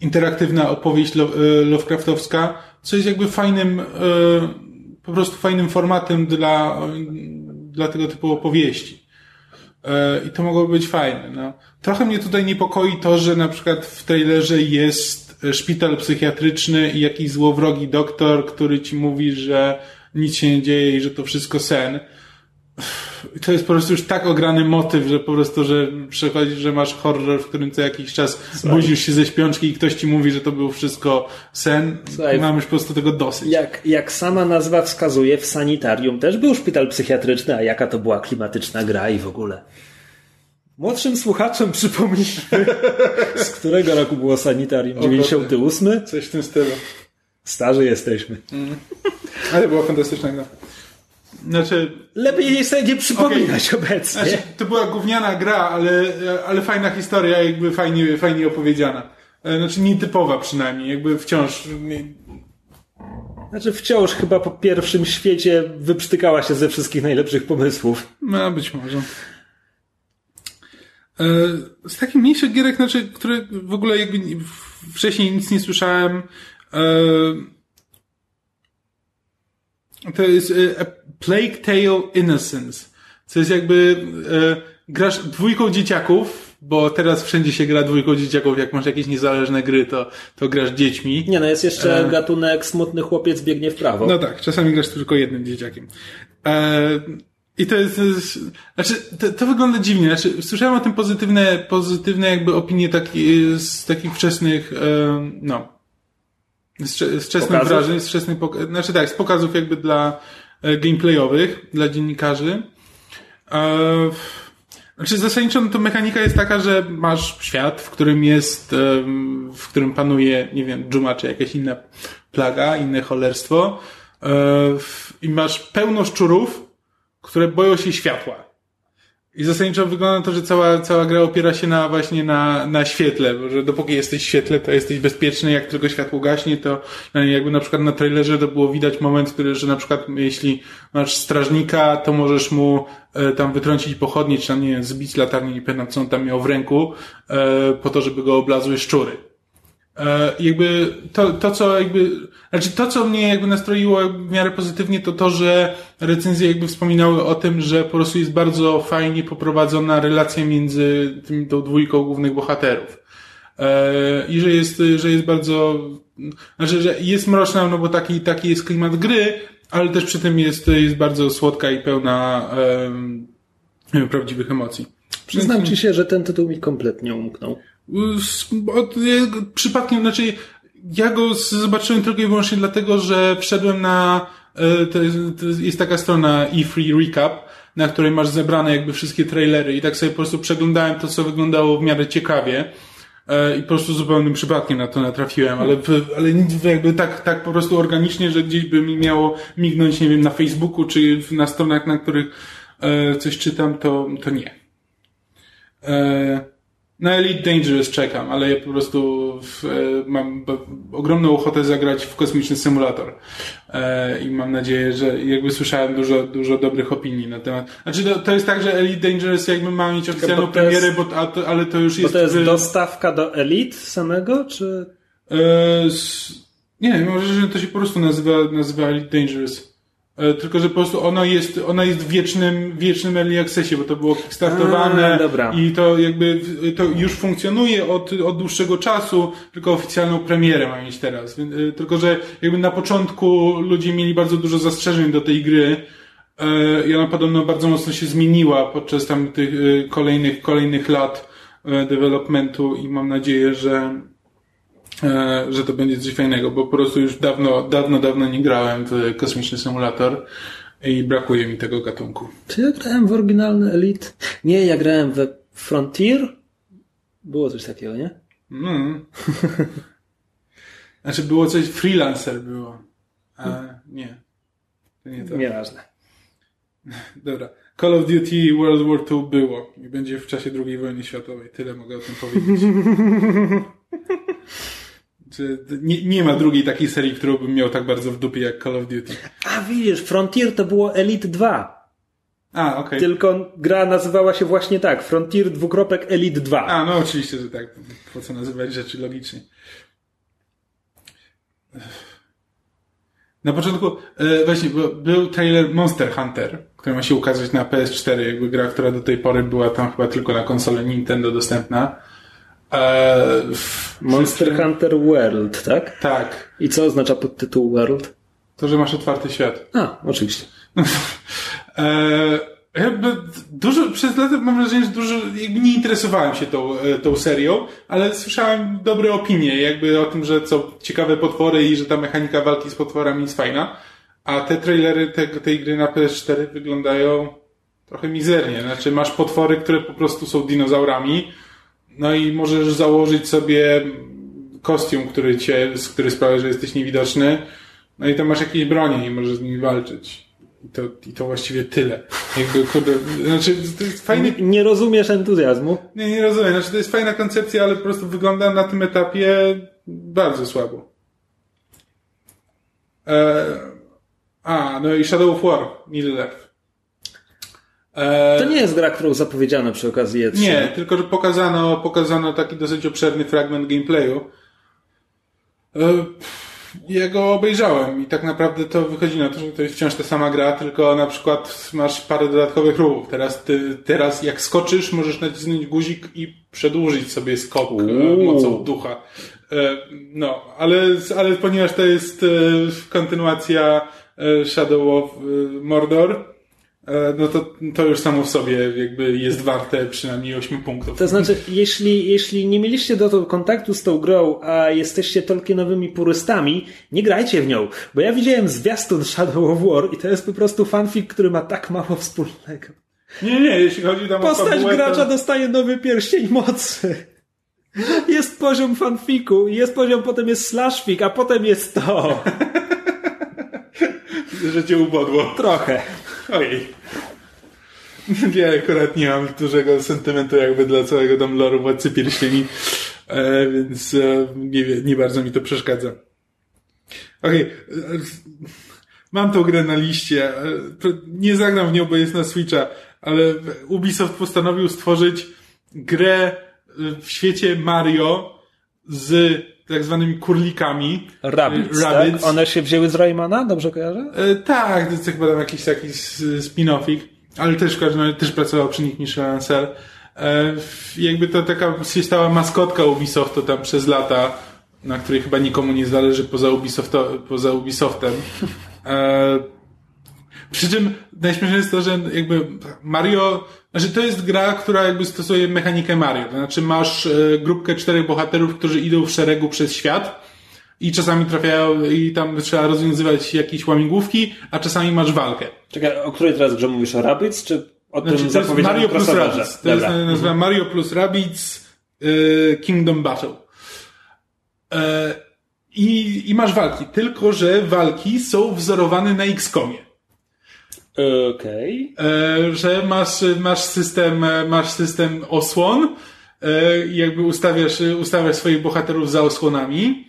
interaktywna opowieść e, Lovecraftowska, co jest jakby fajnym, e, po prostu fajnym formatem dla, dla tego typu opowieści. I to mogłoby być fajne. No. Trochę mnie tutaj niepokoi to, że na przykład w trailerze jest szpital psychiatryczny i jakiś złowrogi doktor, który ci mówi, że nic się nie dzieje i że to wszystko sen to jest po prostu już tak ograny motyw, że po prostu, że przechodzi, że masz horror, w którym co jakiś czas Słuchaj. budzisz się ze śpiączki i ktoś ci mówi, że to był wszystko sen. Słuchaj, mam już po prostu tego dosyć. Jak, jak sama nazwa wskazuje, w sanitarium też był szpital psychiatryczny, a jaka to była klimatyczna gra i w ogóle. Młodszym słuchaczem przypomnijmy, z którego roku było sanitarium? 98? Coś w tym stylu. Starzy jesteśmy. Mm. Ale była fantastyczna gra. Znaczy, Lepiej sobie nie przypominać okay. obecnie. Znaczy, to była gówniana gra, ale, ale fajna historia, jakby fajnie, fajnie opowiedziana. E, znaczy nietypowa przynajmniej, jakby wciąż. Znaczy wciąż chyba po pierwszym świecie wyprztykała się ze wszystkich najlepszych pomysłów. No, być może. E, z takich mniejszych gierek, znaczy, które w ogóle jakby wcześniej nic nie słyszałem, e, To jest e, A Plague Tale Innocence. Co jest jakby, grasz dwójką dzieciaków, bo teraz wszędzie się gra dwójką dzieciaków, jak masz jakieś niezależne gry, to, to grasz dziećmi. Nie, no jest jeszcze gatunek smutny chłopiec biegnie w prawo. No tak, czasami grasz tylko jednym dzieciakiem. I to jest, znaczy, to, to wygląda dziwnie. Znaczy, słyszałem o tym pozytywne, pozytywne jakby opinie taki, z takich wczesnych, no, z, z wczesnych Pokazów? wrażeń, z wczesnych, znaczy tak, z pokazów jakby dla e, gameplayowych, dla dziennikarzy. E, znaczy zasadniczo no to mechanika jest taka, że masz świat, w którym jest, w którym panuje, nie wiem, dżuma czy jakaś inna plaga, inne cholerstwo e, i masz pełno szczurów, które boją się światła. I zasadniczo wygląda to, że cała, cała gra opiera się na właśnie na, na świetle, bo że dopóki jesteś w świetle, to jesteś bezpieczny, jak tylko światło gaśnie, to no, jakby na przykład na trailerze to było widać moment, który, że na przykład jeśli masz strażnika, to możesz mu e, tam wytrącić pochodnie, czy tam, nie wiem, zbić latarnię, nie pamiętam co on tam miał w ręku, e, po to, żeby go oblazły szczury. E, jakby to, to, co jakby, znaczy to, co mnie jakby nastroiło w miarę pozytywnie, to to, że recenzje jakby wspominały o tym, że po prostu jest bardzo fajnie poprowadzona relacja między tym, tą dwójką głównych bohaterów. E, I że jest, że jest bardzo, znaczy, że jest mroczna, no bo taki, taki jest klimat gry, ale też przy tym jest, jest bardzo słodka i pełna em, prawdziwych emocji. Przyznam ci się, że ten tytuł mi kompletnie umknął. Od, przypadkiem, znaczy, ja go zobaczyłem tylko i wyłącznie dlatego, że wszedłem na, e, to jest, to jest taka strona E3 Recap, na której masz zebrane jakby wszystkie trailery i tak sobie po prostu przeglądałem to, co wyglądało w miarę ciekawie. E, I po prostu zupełnym przypadkiem na to natrafiłem, ale, ale jakby tak, tak po prostu organicznie, że gdzieś by mi miało mignąć, nie wiem, na Facebooku czy na stronach, na których e, coś czytam, to, to nie. Na Elite Dangerous czekam, ale ja po prostu w, e, mam ogromną ochotę zagrać w kosmiczny symulator. E, I mam nadzieję, że jakby słyszałem dużo, dużo dobrych opinii na temat. Znaczy to, to jest tak, że Elite Dangerous jakby ma mieć oficjalną bo to jest- premierę, bo, to, ale to już Bo jest... to jest w- dostawka do Elite samego, czy... E, s- nie, może, że to się po prostu nazywa, nazywa Elite Dangerous. E, tylko, że po prostu ono jest, ona jest w wiecznym, wiecznym early accessie, bo to było kickstartowane A, dobra. i to jakby, to już funkcjonuje od, od dłuższego czasu, tylko oficjalną premierę ma mieć teraz. E, Tylko, że jakby na początku ludzie mieli bardzo dużo zastrzeżeń do tej gry, e, i ona podobno bardzo mocno się zmieniła podczas tam tych kolejnych, kolejnych lat developmentu i mam nadzieję, że że to będzie coś fajnego, bo po prostu już dawno, dawno, dawno nie grałem w kosmiczny symulator i brakuje mi tego gatunku. Czy ja grałem w oryginalny Elite? Nie, ja grałem we Frontier. Było coś takiego, nie? Mm. [laughs] Znaczy było coś, freelancer było. A nie. To nie to. Nieważne. [laughs] Dobra. Call of Duty World War II było i będzie w czasie II wojny światowej. Tyle mogę o tym powiedzieć. [laughs] Czy nie, nie ma drugiej takiej serii, którą bym miał tak bardzo w dupie jak Call of Duty. A widzisz, Frontier to było Elite 2. A, okej. Tylko gra nazywała się właśnie tak. Frontier dwukropek Elite 2. A, no oczywiście, że tak. Po co nazywać rzeczy logicznie. Na początku, e, właśnie, był trailer Monster Hunter, który ma się ukazać na PS4, jakby gra, która do tej pory była tam chyba tylko na konsolę Nintendo dostępna. E, Monster Hunter World, tak? Tak. I co oznacza podtytuł World? To, że masz otwarty świat. A, oczywiście. [laughs] E, jakby dużo, przez lata mam wrażenie, że dużo, jakby nie interesowałem się tą, e, tą serią, ale słyszałem dobre opinie, jakby o tym, że co ciekawe potwory i że ta mechanika walki z potworami jest fajna, a te trailery te, tej gry na PS4 wyglądają trochę mizernie. Znaczy masz potwory, które po prostu są dinozaurami, no i możesz założyć sobie kostium, który cię, który sprawia, że jesteś niewidoczny, no i tam masz jakieś bronie i możesz z nimi walczyć. I to, I to właściwie tyle. Jakby, kurde, znaczy, to jest fajny, Nie, nie rozumiesz entuzjazmu? nie, nie rozumiem, znaczy to jest fajna koncepcja, ale po prostu wygląda na tym etapie bardzo słabo. E, a, no i Shadow of War, Middle Earth. E, To nie jest gra, którą zapowiedziano przy okazji E3. nie, tylko że pokazano, pokazano taki dosyć obszerny fragment gameplayu. E, Ja go obejrzałem i tak naprawdę to wychodzi na to, że to jest wciąż ta sama gra, tylko na przykład masz parę dodatkowych ruchów. Teraz, ty, teraz jak skoczysz, możesz nacisnąć guzik i przedłużyć sobie skok e, Uuu. mocą ducha. No, ale, ale ponieważ to jest kontynuacja Shadow of Mordor, no to, to już samo w sobie jakby jest warte przynajmniej 8 punktów. To znaczy, jeśli, jeśli nie mieliście dotąd kontaktu z tą grą, a jesteście Tolkienowymi purystami, nie grajcie w nią, bo ja widziałem zwiastun Shadow of War i to jest po prostu fanfic, który ma tak mało wspólnego. Nie, nie, jeśli chodzi tam o Postać fabułę, gracza to... dostaje nowy pierścień mocy. Jest poziom fanfiku, jest poziom, potem jest slashfic, a potem jest to. [laughs] że cię ubodło. Trochę. Ojej. Ja akurat nie mam dużego sentymentu jakby dla całego tam loru Władcy Pierścieni, e, więc e, nie, nie bardzo mi to przeszkadza. Okej. e, Mam tą grę na liście. Nie zagram w nią, bo jest na Switcha, ale Ubisoft postanowił stworzyć grę w świecie Mario z tak zwanymi kurlikami. Rabbids, E, Rabbids. tak? One się wzięły z Raymana, dobrze kojarzę? E, tak, to jest chyba tam jakiś taki spin-offik, ale też w każdym razie też pracował przy nich Michel Ancel. E, jakby to taka się stała maskotka Ubisoftu tam przez lata, na której chyba nikomu nie zależy poza, Ubisofto, poza Ubisoftem. E, przy czym najśmieszniejsze jest to, że jakby Mario, znaczy to jest gra, która jakby stosuje mechanikę Mario. To znaczy masz e, grupkę czterech bohaterów, którzy idą w szeregu przez świat i czasami trafiają i tam trzeba rozwiązywać jakieś łamigłówki, a czasami masz walkę. Czekaj, o której teraz grze mówisz? O Rabbids, czy o Znaczy, tym to jest zapowiedzianym Mario plus? Rabbids. To jest Dobra. nazywa Mario plus Rabbids y, Kingdom Battle. E, i, I masz walki, tylko że walki są wzorowane na XCOMie. Okej. E, że masz, masz system, masz system osłon, e, jakby ustawiasz, ustawiasz swoich bohaterów za osłonami.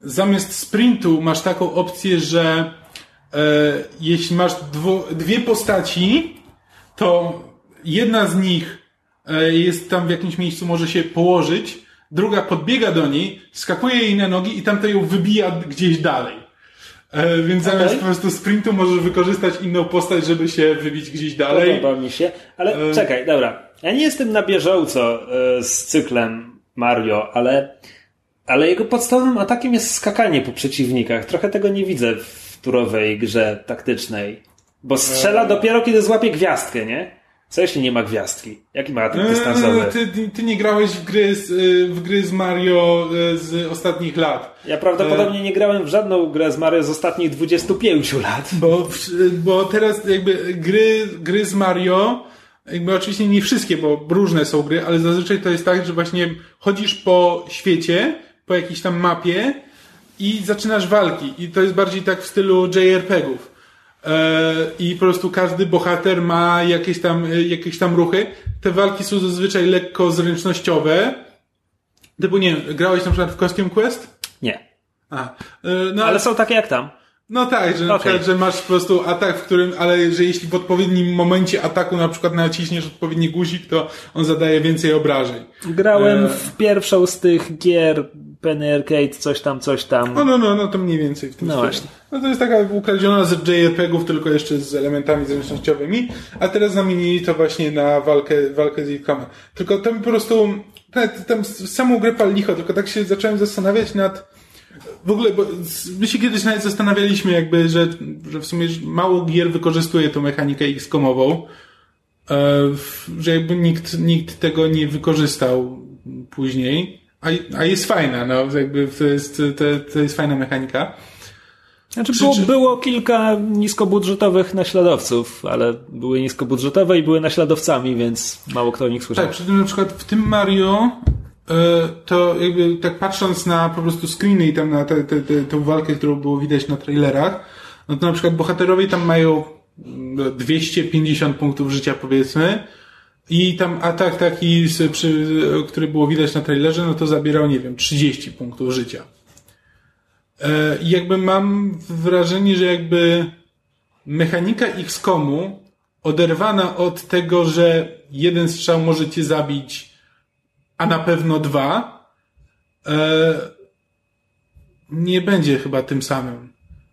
Zamiast sprintu masz taką opcję, że e, jeśli masz dwie postaci, to jedna z nich jest tam w jakimś miejscu, może się położyć, druga podbiega do niej, skakuje jej na nogi i tamta ją wybija gdzieś dalej. E, więc zamiast Okej. po prostu sprintu możesz wykorzystać inną postać, żeby się wybić gdzieś dalej. Podoba mi się. Ale E, czekaj, dobra. Ja nie jestem na bieżąco e, z cyklem Mario, ale, ale jego podstawowym atakiem jest skakanie po przeciwnikach. Trochę tego nie widzę w turowej grze taktycznej. Bo strzela E. dopiero, kiedy złapie gwiazdkę, nie? Co jeśli nie ma gwiazdki? Jaki ma atak dystansowy? Eee, Ty, ty, nie grałeś w gry, z, y, w gry z Mario y, z ostatnich lat. Ja prawdopodobnie nie grałem w żadną grę z Mario z ostatnich 25 lat. Bo, bo teraz jakby gry, gry z Mario, jakby oczywiście nie wszystkie, bo różne są gry, ale zazwyczaj to jest tak, że właśnie chodzisz po świecie, po jakiejś tam mapie i zaczynasz walki. I to jest bardziej tak w stylu JRPG-ów. E, I po prostu każdy bohater ma jakieś tam, e, jakieś tam ruchy. Te walki są zazwyczaj lekko zręcznościowe. Typu nie wiem, grałeś na przykład w Costume Quest? Nie. A, e, no, Ale są takie jak tam. No tak, że przykład, że masz po prostu atak, w którym, ale że jeśli w odpowiednim momencie ataku na przykład naciśniesz odpowiedni guzik, to on zadaje więcej obrażeń. Grałem E. w pierwszą z tych gier Penny Arcade, coś tam, coś tam. No, no, no, no to mniej więcej w tym No stylu. właśnie. No to jest taka ukradziona z JRPG-ów, tylko jeszcze z elementami zręcznościowymi, a teraz zamienili to właśnie na walkę, walkę z Ilkomem. Tylko to mi po prostu, tam, tam samą grę pal licho, tylko tak się zacząłem zastanawiać nad w ogóle, bo my się kiedyś nawet zastanawialiśmy jakby, że, że w sumie mało gier wykorzystuje tą mechanikę X-komową, e, że jakby nikt, nikt tego nie wykorzystał później, a, a jest fajna, no, jakby to jest, to, to jest fajna mechanika. Znaczy było, było kilka niskobudżetowych naśladowców, ale były niskobudżetowe i były naśladowcami, więc mało kto o nich słyszał. Tak, przy tym na przykład w tym Mario to jakby tak patrząc na po prostu screeny i tam na tę te, te, tę walkę, którą było widać na trailerach, no to na przykład bohaterowie tam mają mm, 250 punktów życia powiedzmy i tam atak taki, który było widać na trailerze, no to zabierał, nie wiem, 30 punktów życia. E, I jakby mam wrażenie, że jakby mechanika XCOMu oderwana od tego, że jeden strzał może cię zabić, a na pewno dwa, e, nie będzie chyba tym samym.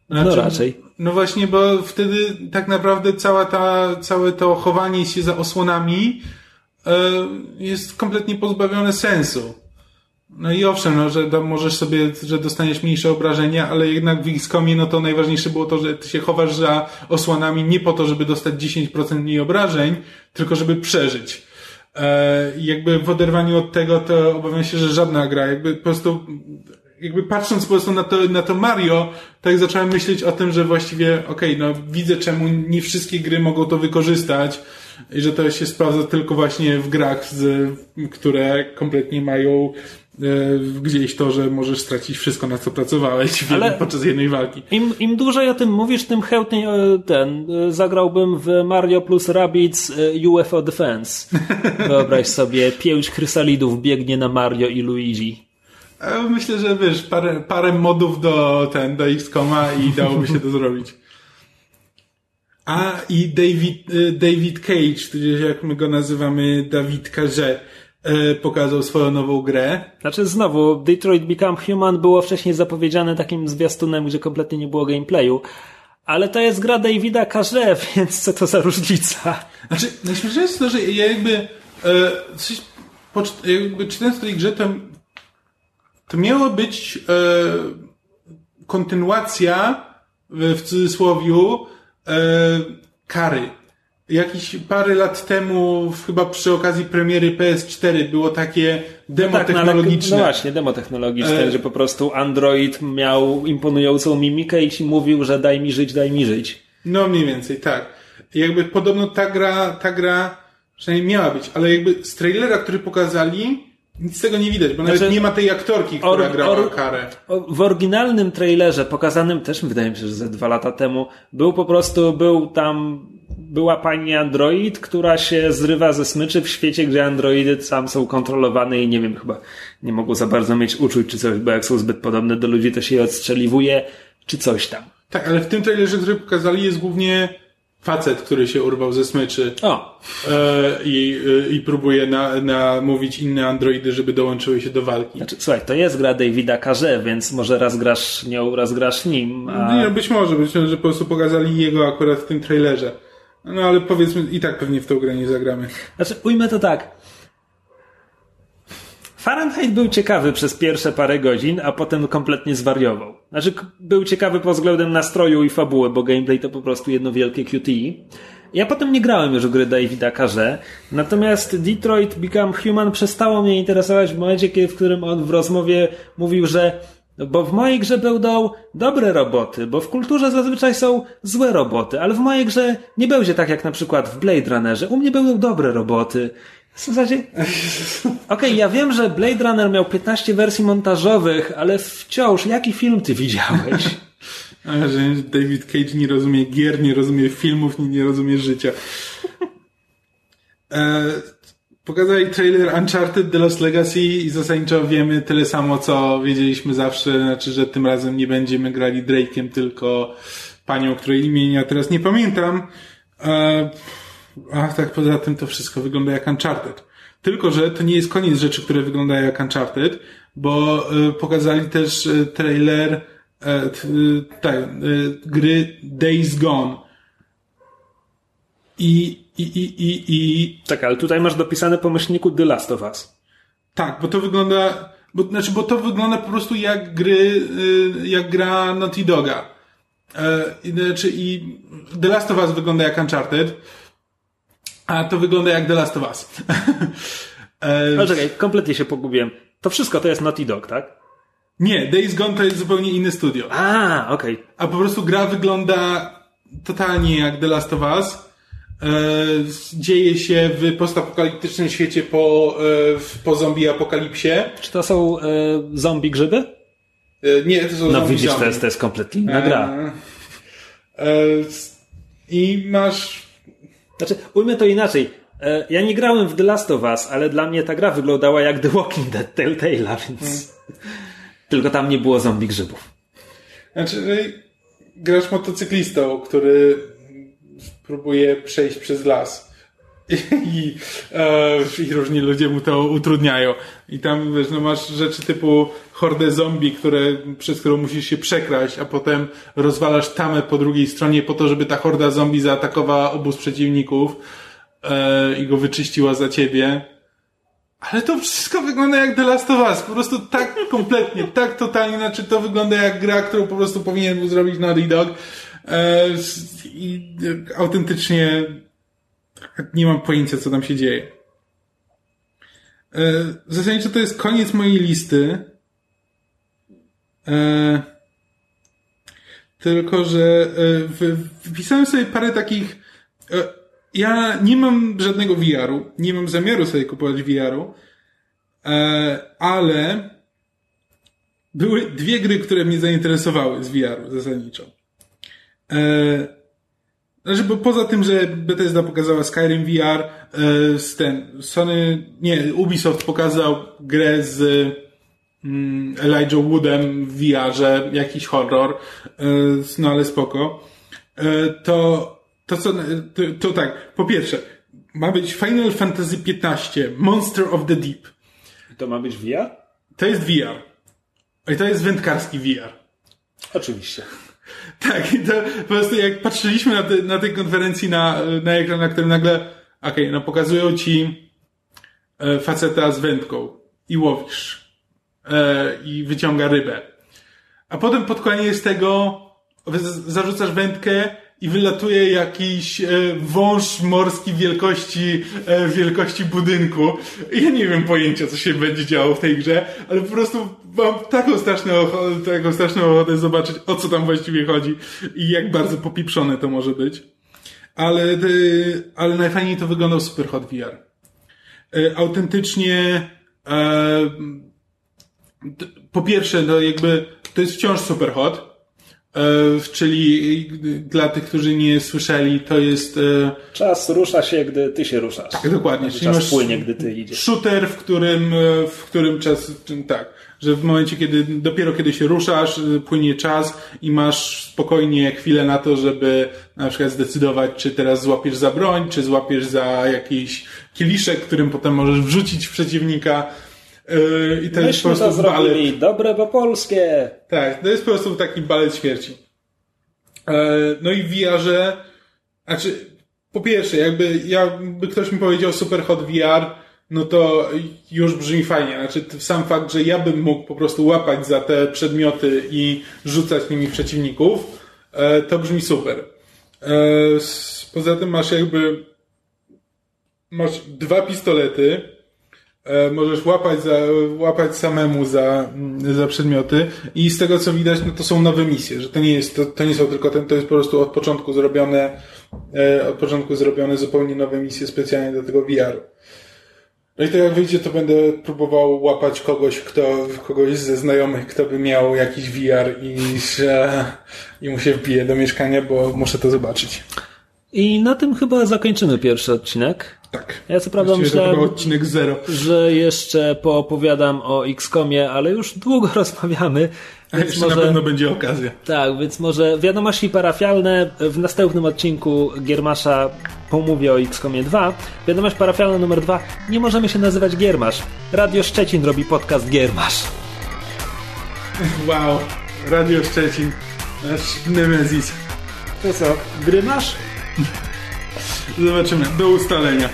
Znaczy, no raczej. No właśnie, bo wtedy tak naprawdę cała ta, całe to chowanie się za osłonami e, jest kompletnie pozbawione sensu. No i owszem, no, że możesz sobie, że dostaniesz mniejsze obrażenia, ale jednak w XCOMie no to najważniejsze było to, że ty się chowasz za osłonami nie po to, żeby dostać 10% mniej obrażeń, tylko żeby przeżyć. E, jakby w oderwaniu od tego, to obawiam się, że żadna gra, jakby po prostu jakby patrząc po prostu na to, na to Mario, tak zacząłem myśleć o tym, że właściwie, okej, okay, no widzę czemu nie wszystkie gry mogą to wykorzystać i że to się sprawdza tylko właśnie w grach, z, które kompletnie mają gdzieś to, że możesz stracić wszystko, na co pracowałeś Ale podczas jednej walki. Im, Im dłużej o tym mówisz, tym chętniej e, ten, e, zagrałbym w Mario plus Rabbids UFO Defense. [laughs] Wyobraź sobie, pięć chrysalidów biegnie na Mario i Luigi. Myślę, że wiesz, parę, parę modów do ten, do X-Koma i dałoby się to zrobić. A i David, David Cage, tudzież jak my go nazywamy, Dawid Karze, y, pokazał swoją nową grę. Znaczy znowu, Detroit Become Human było wcześniej zapowiedziane takim zwiastunem, gdzie kompletnie nie było gameplayu. Ale to jest gra Davida Karze, [laughs] więc co to za różnica? Znaczy, najśmieszniejsze jest to, że ja jakby, e, coś, po, jakby czytając tej grze, to to miało być e, kontynuacja w, w cudzysłowiu e, kary. Jakiś parę lat temu, chyba przy okazji premiery PS4, było takie demo no tak, technologiczne. No, no właśnie, demo technologiczne, e... że po prostu Android miał imponującą mimikę i ci mówił, że daj mi żyć, daj mi żyć. No mniej więcej, tak. Jakby podobno ta gra, ta gra przynajmniej miała być, ale jakby z trailera, który pokazali, nic z tego nie widać, bo znaczy, nawet nie ma tej aktorki, która or, grała or, karę. W oryginalnym trailerze, pokazanym też wydaje mi się, że ze dwa lata temu, był po prostu, był tam, była pani android, która się zrywa ze smyczy w świecie, gdzie androidy sam są kontrolowane i nie wiem, chyba nie mogą za bardzo mieć uczuć czy coś, bo jak są zbyt podobne do ludzi, to się je odstrzeliwuje, czy coś tam. Tak, ale w tym trailerze, który pokazali, jest głównie facet, który się urwał ze smyczy o. E, i, e, i próbuje na, namówić inne androidy, żeby dołączyły się do walki. Znaczy, słuchaj, to jest gra Davida Karze, więc może raz grasz nią, raz grasz nim. A... Nie, być może, być może, że po prostu pokazali jego akurat w tym trailerze. No ale powiedzmy, i tak pewnie w tą grę nie zagramy. Znaczy, ujmę to tak. Fahrenheit był ciekawy przez pierwsze parę godzin, a potem kompletnie zwariował. Znaczy, był ciekawy pod względem nastroju i fabuły, bo gameplay to po prostu jedno wielkie QT. Ja potem nie grałem już w gry Davida Karze, natomiast Detroit Become Human przestało mnie interesować w momencie, w którym on w rozmowie mówił, że bo w mojej grze będą dobre roboty, bo w kulturze zazwyczaj są złe roboty, ale w mojej grze nie będzie tak jak na przykład w Blade Runnerze. U mnie będą dobre roboty. W zasadzie. [laughs] Okej, okay, ja wiem, że Blade Runner miał 15 wersji montażowych, ale wciąż, jaki film ty widziałeś? [laughs] Że David Cage nie rozumie gier, nie rozumie filmów, nie, nie rozumie życia. E, pokazali trailer Uncharted The Lost Legacy i zasadniczo wiemy tyle samo, co wiedzieliśmy zawsze, znaczy, że tym razem nie będziemy grali Drake'iem, tylko panią, której imienia teraz nie pamiętam. E, a tak poza tym to wszystko wygląda jak Uncharted. Tylko, że to nie jest koniec rzeczy, które wyglądają jak Uncharted, bo y, pokazali też y, trailer tak, gry Days Gone. I, i, i, i, i... Tak, ale tutaj masz dopisane po myślniku The Last of Us. Tak, bo to wygląda, bo, znaczy, bo to wygląda po prostu jak gry, jak gra Naughty Doga. E, znaczy, i The Last of Us wygląda jak Uncharted, a to wygląda jak The Last of Us. [laughs] Ale czekaj, kompletnie się pogubiłem. To wszystko to jest Naughty Dog, tak? Nie, Days Gone to jest zupełnie inne studio. A, okej. Okay. A po prostu gra wygląda totalnie jak The Last of Us. E, dzieje się w postapokaliptycznym świecie po, e, po zombie apokalipsie. Czy to są e, zombie grzyby? E, nie, to są no, zombie widzisz, to jest, to jest kompletnie inna gra. E, I masz znaczy, ujmę to inaczej. E, ja nie grałem w The Last of Us, ale dla mnie ta gra wyglądała jak The Walking Dead Telltale'a, więc... Hmm. [laughs] Tylko tam nie było zombie grzybów. Znaczy, no grasz motocyklistą, który próbuje przejść przez las. [laughs] I, e, I różni ludzie mu to utrudniają. I tam, wiesz, no masz rzeczy typu hordę zombie, które, przez którą musisz się przekraść, a potem rozwalasz tamę po drugiej stronie po to, żeby ta horda zombie zaatakowała obóz przeciwników e, i go wyczyściła za ciebie. Ale to wszystko wygląda jak The Last of Us. Po prostu tak kompletnie, tak totalnie. Znaczy to wygląda jak gra, którą po prostu powinien był zrobić Naughty Dog. E, I autentycznie nie mam pojęcia, co tam się dzieje. E, zasadniczo to jest koniec mojej listy. E, tylko, że wypisałem sobie parę takich ja nie mam żadnego VR-u, nie mam zamiaru sobie kupować VR-u, ale były dwie gry, które mnie zainteresowały z VR-u zasadniczo. E, znaczy, bo poza tym, że Bethesda pokazała Skyrim VR, e, z ten, Sony, nie, Ubisoft pokazał grę z mm, Elijah Woodem w VR-ze, jakiś horror, e, no ale spoko, to, to co, to, to tak, po pierwsze, ma być Final Fantasy XV, Monster of the Deep. To ma być VR? To jest VR. I to jest wędkarski VR. Oczywiście. Tak, i to po prostu jak patrzyliśmy na, te, na tej konferencji na, na ekran, na którym nagle, okej, okay, no pokazują ci e, faceta z wędką i łowisz e, i wyciąga rybę. A potem pod koniec tego zarzucasz wędkę i wylatuje jakiś e, wąż morski wielkości, e, wielkości budynku. Ja nie wiem pojęcia, co się będzie działo w tej grze, ale po prostu mam taką straszną ochotę, taką straszną ochotę zobaczyć, o co tam właściwie chodzi i jak bardzo popieprzone to może być. Ale, e, ale najfajniej to wyglądał Super Hot VR. Autentycznie, e, po pierwsze, no jakby, to jest wciąż Super Hot, czyli dla tych, którzy nie słyszeli, to jest... E, czas rusza się, gdy ty się ruszasz. Tak, dokładnie. Czyli czas płynie, gdy ty idziesz. Shooter, w którym, e, w którym czas, tak, że w momencie, kiedy, dopiero kiedy się ruszasz, płynie czas i masz spokojnie chwilę na to, żeby na przykład zdecydować, czy teraz złapiesz za broń, czy złapiesz za jakiś kieliszek, którym potem możesz wrzucić w przeciwnika Yy, I to Myśmy jest po prostu to zrobili, balet. dobre po polskie. Tak, to jest po prostu taki balet śmierci. Yy, no i w VR-ze, znaczy, po pierwsze, jakby, jakby ktoś mi powiedział Super Hot VR, no to już brzmi fajnie. Znaczy, sam fakt, że ja bym mógł po prostu łapać za te przedmioty i rzucać nimi przeciwników, yy, to brzmi super. Poza tym masz jakby, masz dwa pistolety, możesz łapać, za, łapać samemu za, za przedmioty i z tego co widać, no to są nowe misje, że to nie jest, to, to nie są tylko ten, to jest po prostu od początku zrobione, e, od początku zrobione zupełnie nowe misje specjalnie do tego VR-u. No i to jak wyjdzie, to będę próbował łapać kogoś, kto, kogoś ze znajomych, kto by miał jakiś VR i, i mu się wbije do mieszkania, bo muszę to zobaczyć. I na tym chyba zakończymy pierwszy odcinek. Tak. Ja co prawda myślałem, odcinek zero. że jeszcze poopowiadam o XCOMie, ale już długo [laughs] rozmawiamy. A więc jeszcze może, na pewno będzie okazja. Tak, więc może wiadomości parafialne. W następnym odcinku Giermasza pomówię o XCOMie 2. Wiadomość parafialna numer 2. Nie możemy się nazywać Giermasz. Radio Szczecin robi podcast Giermasz. [laughs] Wow. Radio Szczecin. Nasz Nemezis. To co, grymasz? [laughs] Zobaczymy, do ustalenia.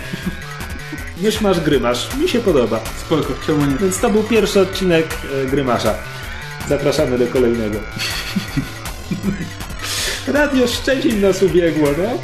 Mysz masz grymasz. Mi się podoba. Spoko, czemu nie? Więc to był pierwszy odcinek e, Grymasza. Zapraszamy do kolejnego. [laughs] Radio Szczecin nas ubiegło, no?